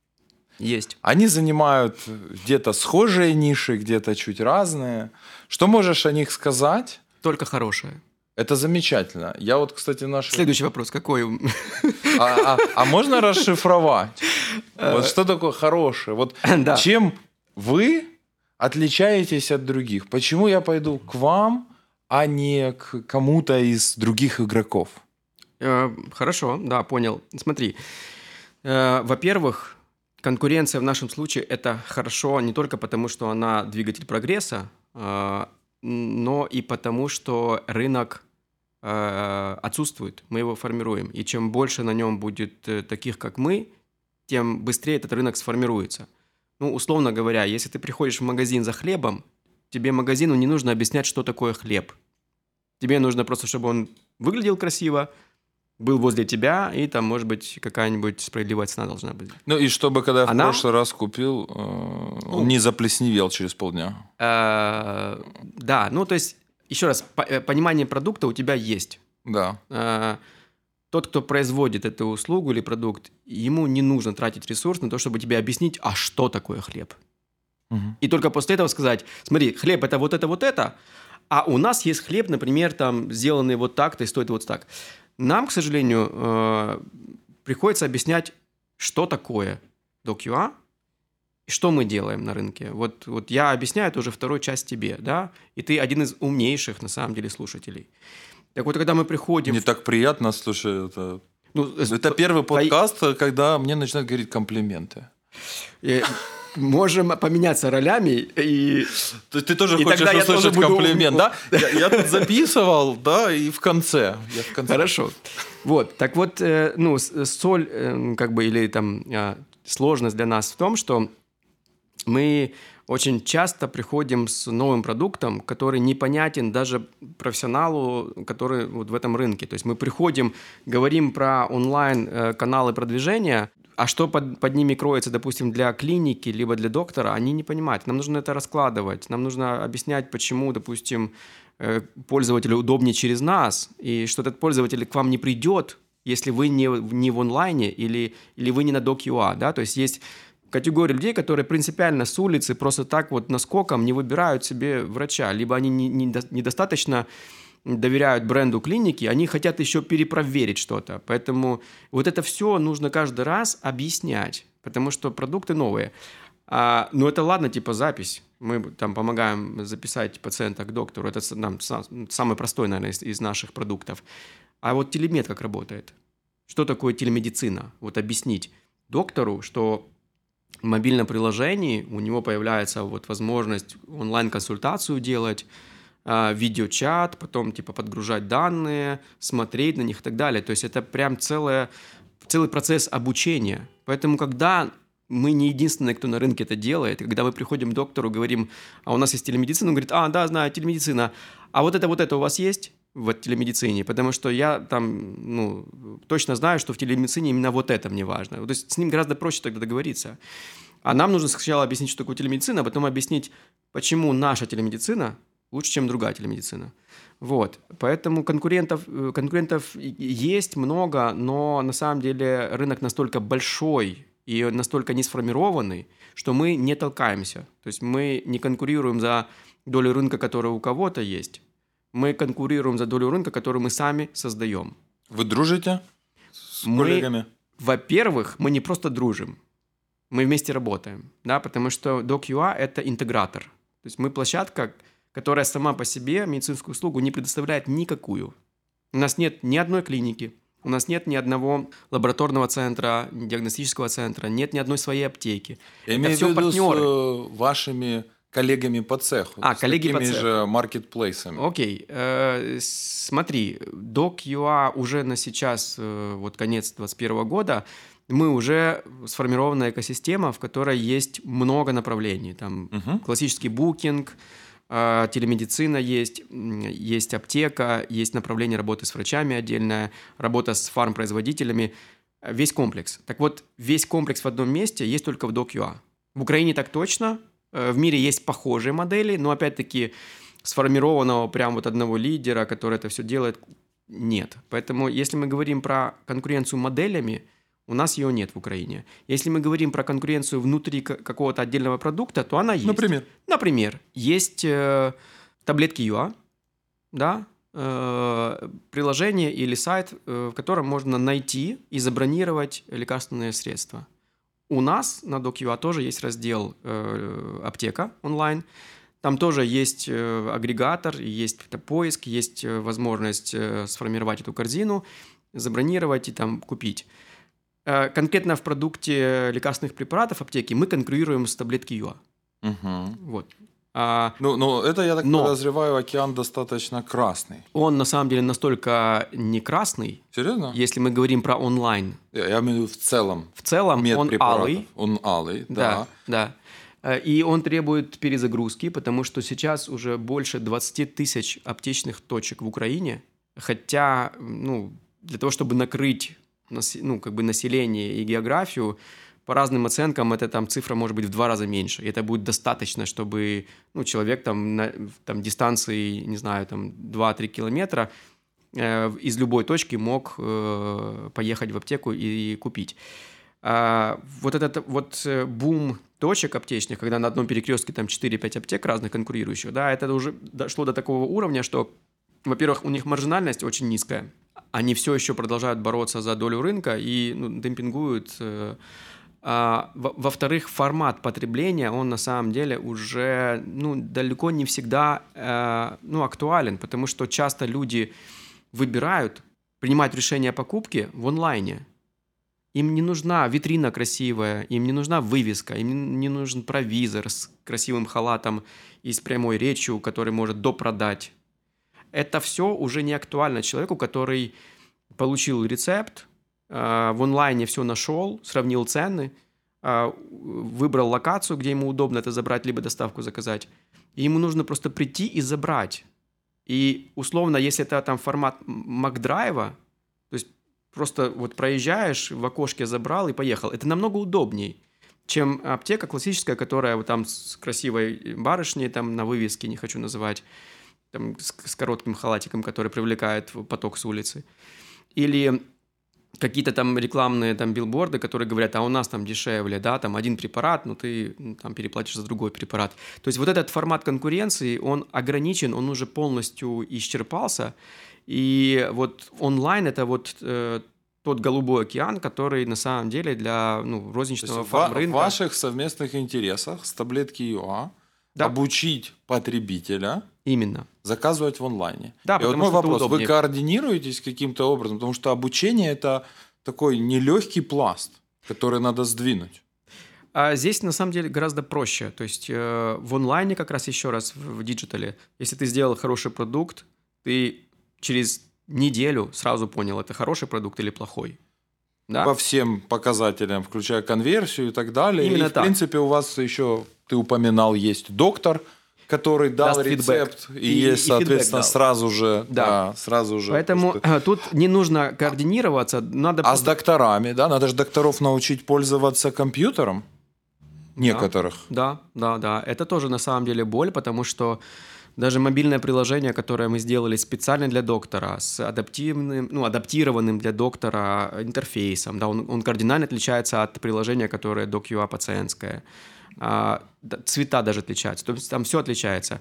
Есть. Они занимают где-то схожие ниши, где-то чуть разные. Что можешь о них сказать? Только хорошее. Это замечательно. Я вот, кстати, наш... Следующий вопрос, какой? А, а, а можно расшифровать? Вот что такое хорошее? Вот да. чем вы отличаетесь от других? Почему я пойду к вам, а не к кому-то из других игроков? Э, хорошо, да, понял. Смотри, э, во-первых, конкуренция в нашем случае это хорошо не только потому, что она двигатель прогресса, э, но и потому, что рынок Э, отсутствует, мы его формируем. И чем больше на нем будет э, таких, как мы, тем быстрее этот рынок сформируется. Ну, условно говоря, если ты приходишь в магазин за хлебом, тебе магазину не нужно объяснять, что такое хлеб. Тебе нужно просто, чтобы он выглядел красиво, был возле тебя, и там, может быть, какая-нибудь справедливая цена должна быть. Ну и чтобы, когда Она... в прошлый раз купил, э, он ну, не заплесневел через полдня. Да, ну то есть еще раз, э, понимание продукта у тебя есть. Да. А, тот, кто производит эту услугу или продукт, ему не нужно тратить ресурс на то, чтобы тебе объяснить, а что такое хлеб. Угу. И только после этого сказать, смотри, хлеб это вот это, вот это, а у нас есть хлеб, например, там сделанный вот так-то и стоит вот так. Нам, к сожалению, э, приходится объяснять, что такое DocUA, что мы делаем на рынке? Вот, вот я объясняю это уже вторую часть тебе, да, и ты один из умнейших, на самом деле, слушателей. Так вот, когда мы приходим... Мне так приятно, слушай, это... Ну, это первый подкаст, а... когда мне начинают говорить комплименты. Можем поменяться ролями и ты, ты тоже и хочешь услышать тоже буду... комплимент, да? Я, я тут записывал, да, и в конце. Я в конце. Хорошо. Вот, так вот, э, ну, соль, э, как бы, или там а, сложность для нас в том, что мы очень часто приходим с новым продуктом, который непонятен даже профессионалу, который вот в этом рынке. То есть мы приходим, говорим про онлайн-каналы э, продвижения, а что под, под ними кроется, допустим, для клиники, либо для доктора, они не понимают. Нам нужно это раскладывать, нам нужно объяснять, почему, допустим, э, пользователю удобнее через нас, и что этот пользователь к вам не придет, если вы не, не в онлайне или, или вы не на DocUA, да, то есть есть категорию людей, которые принципиально с улицы просто так вот наскоком не выбирают себе врача, либо они не, не, недостаточно доверяют бренду клиники, они хотят еще перепроверить что-то. Поэтому вот это все нужно каждый раз объяснять, потому что продукты новые. А, ну, это ладно, типа запись. Мы там помогаем записать пациента к доктору. Это нам самый простой, наверное, из, из наших продуктов. А вот телемед как работает? Что такое телемедицина? Вот объяснить доктору, что в мобильном приложении у него появляется вот возможность онлайн-консультацию делать, а, видеочат, потом типа подгружать данные, смотреть на них и так далее. То есть это прям целое, целый процесс обучения. Поэтому когда мы не единственные, кто на рынке это делает. Когда мы приходим к доктору, говорим, а у нас есть телемедицина, он говорит, а, да, знаю, телемедицина. А вот это, вот это у вас есть? в телемедицине, потому что я там, ну, точно знаю, что в телемедицине именно вот это мне важно. То есть с ним гораздо проще тогда договориться. А нам нужно сначала объяснить, что такое телемедицина, а потом объяснить, почему наша телемедицина лучше, чем другая телемедицина. Вот. Поэтому конкурентов, э, конкурентов есть много, но на самом деле рынок настолько большой и настолько не сформированный, что мы не толкаемся. То есть мы не конкурируем за долю рынка, которая у кого-то есть. Мы конкурируем за долю рынка, которую мы сами создаем. Вы дружите с мы, коллегами? Во-первых, мы не просто дружим, мы вместе работаем, да, потому что DocUA – это интегратор. То есть мы площадка, которая сама по себе медицинскую услугу не предоставляет никакую. У нас нет ни одной клиники, у нас нет ни одного лабораторного центра, диагностического центра, нет ни одной своей аптеки. Я это имею все в виду партнеры. с э, вашими коллегами по цеху. А, с коллеги по цеху. же маркетплейсами. Окей. Э, смотри, DocUA уже на сейчас, э, вот конец 2021 года, мы уже сформированная экосистема, в которой есть много направлений. Там угу. классический букинг, телемедицина есть, есть аптека, есть направление работы с врачами отдельное, работа с фармпроизводителями, весь комплекс. Так вот, весь комплекс в одном месте есть только в DocUA. В Украине так точно, э, в мире есть похожие модели, но опять-таки сформированного прям вот одного лидера, который это все делает, нет. Поэтому если мы говорим про конкуренцию моделями – у нас ее нет в Украине. Если мы говорим про конкуренцию внутри какого-то отдельного продукта, то она есть. Например? Например, есть э, таблетки ЮА, да, э, приложение или сайт, э, в котором можно найти и забронировать лекарственные средства. У нас на DocUA тоже есть раздел э, аптека онлайн. Там тоже есть э, агрегатор, есть поиск, есть э, возможность э, сформировать эту корзину, забронировать и там купить. Э, конкретно в продукте лекарственных препаратов аптеки мы конкурируем с таблетки ЮА. Угу. Вот. А, ну, ну, это, я так но подозреваю, океан достаточно красный. Он на самом деле настолько не красный. Серьезно? Если мы говорим про онлайн. Я, я имею в виду в целом. В целом он алый. Он алый, да. Да, да. Э, и он требует перезагрузки, потому что сейчас уже больше 20 тысяч аптечных точек в Украине. Хотя, ну, для того, чтобы накрыть ну, как бы население и географию, по разным оценкам эта там цифра может быть в два раза меньше. И это будет достаточно, чтобы ну, человек там на там, дистанции, не знаю, там 2-3 километра э, из любой точки мог э, поехать в аптеку и, и купить. А, вот этот вот э, бум точек аптечных, когда на одном перекрестке там 4-5 аптек разных конкурирующих, да, это уже дошло до такого уровня, что, во-первых, у них маржинальность очень низкая – они все еще продолжают бороться за долю рынка и ну, демпингуют. Э, а, во-вторых, формат потребления, он на самом деле уже ну, далеко не всегда э, ну, актуален, потому что часто люди выбирают принимать решение о покупке в онлайне. Им не нужна витрина красивая, им не нужна вывеска, им не нужен провизор с красивым халатом и с прямой речью, который может допродать это все уже не актуально человеку, который получил рецепт, э, в онлайне все нашел, сравнил цены, э, выбрал локацию, где ему удобно это забрать, либо доставку заказать. И ему нужно просто прийти и забрать. И условно, если это там формат Макдрайва, то есть просто вот проезжаешь, в окошке забрал и поехал, это намного удобней, чем аптека классическая, которая вот там с красивой барышней там на вывеске, не хочу называть, там, с, с коротким халатиком, который привлекает поток с улицы. Или какие-то там рекламные там билборды, которые говорят, а у нас там дешевле, да, там один препарат, но ты ну, там переплатишь за другой препарат. То есть вот этот формат конкуренции, он ограничен, он уже полностью исчерпался, и вот онлайн это вот э, тот голубой океан, который на самом деле для ну, розничного фарм-рынка... В ваших совместных интересах с таблетки ЮА да. обучить потребителя Именно. Заказывать в онлайне. Да, И вот мой вопрос. Вы координируетесь каким-то образом? Потому что обучение – это такой нелегкий пласт, который надо сдвинуть. А здесь на самом деле гораздо проще. То есть э, в онлайне как раз еще раз в, в диджитале, если ты сделал хороший продукт, ты через неделю сразу понял, это хороший продукт или плохой. Да? по всем показателям, включая конверсию и так далее. Именно и, в так. принципе, у вас еще, ты упоминал, есть доктор, который дал Даст фидбэк. рецепт, и, И- есть, и соответственно, сразу же, Да. да, сразу же. Поэтому просто- э, тут не нужно координироваться, надо... А с докторами, да, надо же докторов научить пользоваться компьютером некоторых. Да, да, да. Это тоже на самом деле боль, потому что даже мобильное приложение, которое мы сделали специально для доктора, с адаптивным, ну, адаптированным для доктора интерфейсом, да, он, он кардинально отличается от приложения, которое DocUA пациентское. Да, цвета даже отличаются, то есть там все отличается.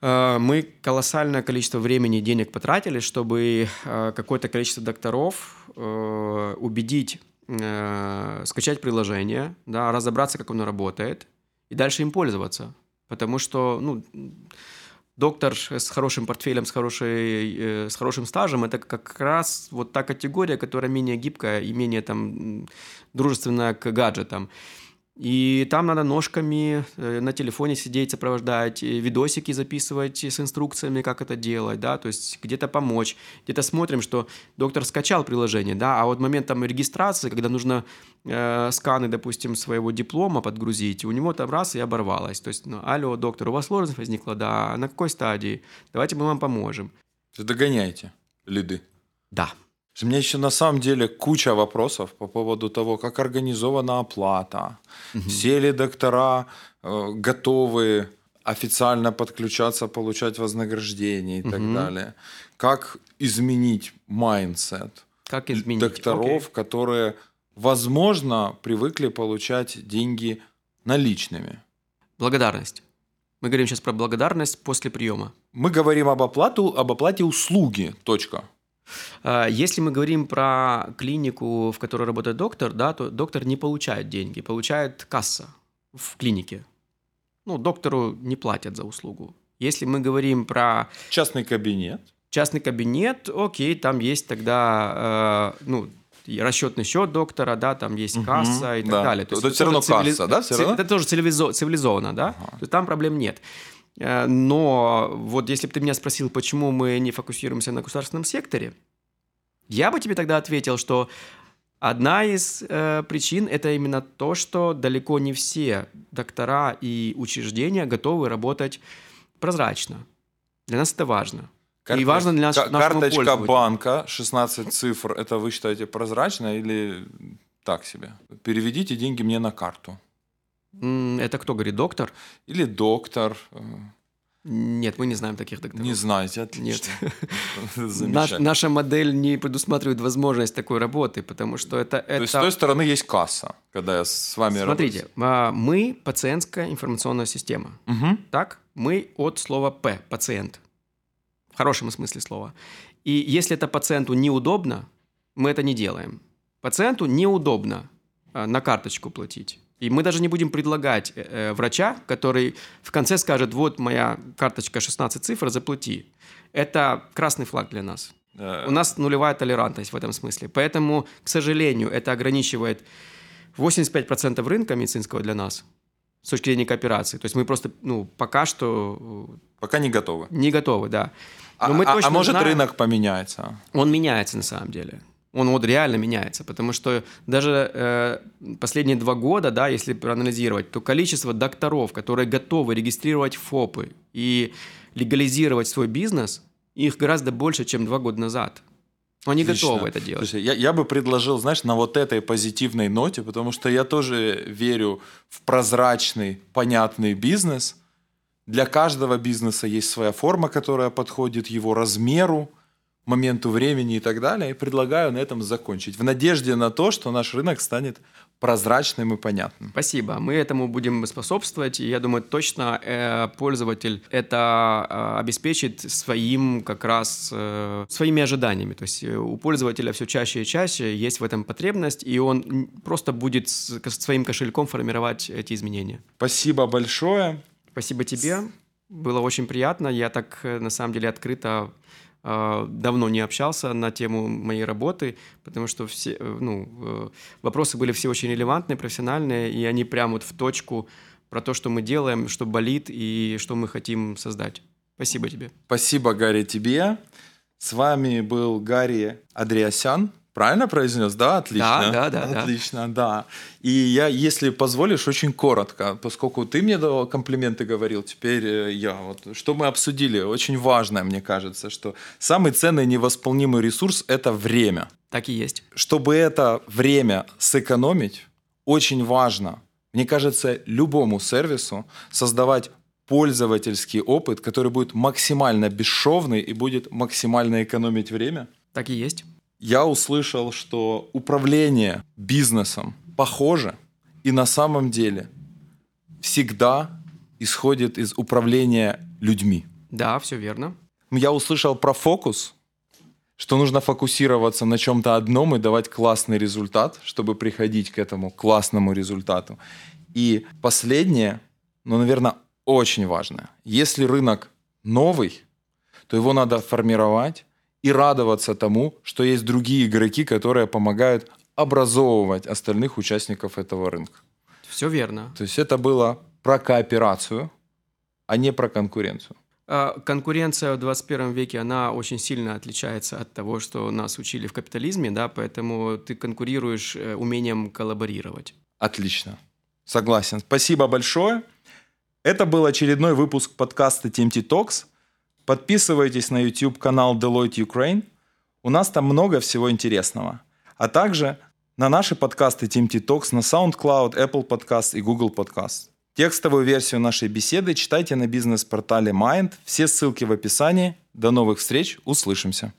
Э, Мы колоссальное количество времени и денег потратили, чтобы э, какое-то количество докторов э, убедить э, скачать приложение, да, разобраться, как оно работает, и дальше им пользоваться. Потому что ну, доктор с хорошим портфелем, с, хорошей, э, с хорошим стажем – это как раз вот та категория, которая менее гибкая и менее там, м, дружественна к гаджетам. И там надо ножками э, на телефоне сидеть, сопровождать, э, видосики записывать с инструкциями, как это делать, да, то есть где-то помочь. Где-то смотрим, что доктор скачал приложение, да, а вот момент там регистрации, когда нужно э, сканы, допустим, своего диплома подгрузить, у него там раз и оборвалось. То есть, ну, алло, доктор, у вас сложность возникла, да, на какой стадии? Давайте мы вам поможем. Вы Догоняйте лиды. Да. У меня еще на самом деле куча вопросов по поводу того, как организована оплата, все ли доктора э, готовы официально подключаться, получать вознаграждение и так Мгм. далее. Как изменить mindset Как изменить? докторов, Окей. которые, возможно, привыкли получать деньги наличными. Благодарность. Мы говорим сейчас про благодарность после приема. Мы говорим об, оплату, об оплате услуги. Точка. А, Если мы говорим про клинику, в которой работает доктор, да, то доктор не получает деньги, получает касса в клинике. Ну, доктору не платят за услугу. Если мы говорим про Частный кабинет. частный кабинет, окей, там есть тогда, э, ну, расчетный счет доктора, да, там есть Мгм, касса и так да. далее. То есть это всё равно цивили- касса, да, ци- равно? Это тоже цивилизо- цивилизованно, да, то есть там проблем нет. Э, Но вот если бы ты меня спросил, почему мы не фокусируемся на государственном секторе, я бы тебе тогда ответил, что одна из э, причин это именно то, что далеко не все доктора и учреждения готовы работать прозрачно. Для нас это важно. И важно для нас, Карточка банка, 16 цифр, это вы считаете прозрачно или так себе? Переведите деньги мне на карту. Это кто говорит, доктор? Или доктор. Нет, мы не знаем таких докторов. Не знаете, отлично. Наш- Замечательно. наша модель не предусматривает возможность такой работы, потому что это... То есть с это... той стороны есть касса, когда я с вами Смотрите, а, мы пациентская информационная система. работаю. Мгм. Так? Мы от слова «п» – пациент. В хорошем смысле слова. И если это пациенту неудобно, мы это не делаем. Пациенту неудобно а, на карточку платить. И мы даже не будем предлагать э, э, врача, который в конце скажет, вот моя карточка 16 цифр, заплати. Это красный флаг для нас. Э, У нас нулевая толерантность в этом смысле. Поэтому, к сожалению, это ограничивает 85% рынка медицинского для нас с точки зрения кооперации. То есть мы просто, ну, пока что Пока не готовы. э, не готовы, да. А, Но мы а- а точно может знаем- рынок поменяется? Он меняется на самом деле. Он вот реально меняется, потому что даже э, последние два года, да, если проанализировать, то количество докторов, которые готовы регистрировать ФОПы и легализировать свой бизнес, их гораздо больше, чем два года назад. Они Отлично. готовы это делать. Слушай, я, я бы предложил, знаешь, на вот этой позитивной ноте, потому что я тоже верю в прозрачный, понятный бизнес. Для каждого бизнеса есть своя форма, которая подходит его размеру, моменту времени и так далее. И предлагаю на этом закончить. В надежде на то, что наш рынок станет прозрачным и понятным. Спасибо. Мы этому будем способствовать. И я думаю, точно э, пользователь это э, обеспечит своим как раз э, своими ожиданиями. То есть э, у пользователя все чаще и чаще есть в этом потребность, и он просто будет с, своим кошельком формировать эти изменения. Спасибо большое. Спасибо тебе. Было очень приятно. Я так э, на самом деле открыто давно не общался на тему моей работы, потому что все, э, ну, э, вопросы были все очень релевантные, профессиональные, и они прям вот в точку про то, что мы делаем, что болит и что мы хотим создать. Спасибо тебе. Спасибо, Гарри, тебе. С вами был Гарри Андреасян, Правильно произнес, да? Отлично. Да, да, да. Отлично, да. да. И я, если позволишь, очень коротко, поскольку ты мне давал комплименты, говорил, теперь э, я. Вот, что мы обсудили, очень важное, мне кажется, что самый ценный невосполнимый ресурс – это время. Так и есть. Чтобы это время сэкономить, очень важно, мне кажется, любому сервису создавать пользовательский опыт, который будет максимально бесшовный и будет максимально экономить время. Так и есть я услышал, что управление бизнесом похоже и на самом деле всегда исходит из управления людьми. Да, все верно. Я услышал про фокус, что нужно фокусироваться на чем-то одном и давать классный результат, чтобы приходить к этому классному результату. И последнее, ну, наверное, очень важное. Если рынок новый, то его надо формировать и радоваться тому, что есть другие игроки, которые помогают образовывать остальных участников этого рынка. Все верно. То есть это было про кооперацию, а не про конкуренцию. А, конкуренция в 21 веке, она очень сильно отличается от того, что нас учили в капитализме, да, поэтому ты конкурируешь э, умением коллаборировать. Отлично. Согласен. Спасибо большое. Это был очередной выпуск подкаста TMT Talks. Подписывайтесь на YouTube канал Deloitte Ukraine. У нас там много всего интересного. А также на наши подкасты TMT Talks на SoundCloud, Apple Podcast и Google Podcast. Текстовую версию нашей беседы читайте на бизнес-портале Mind. Все ссылки в описании. До новых встреч. Услышимся.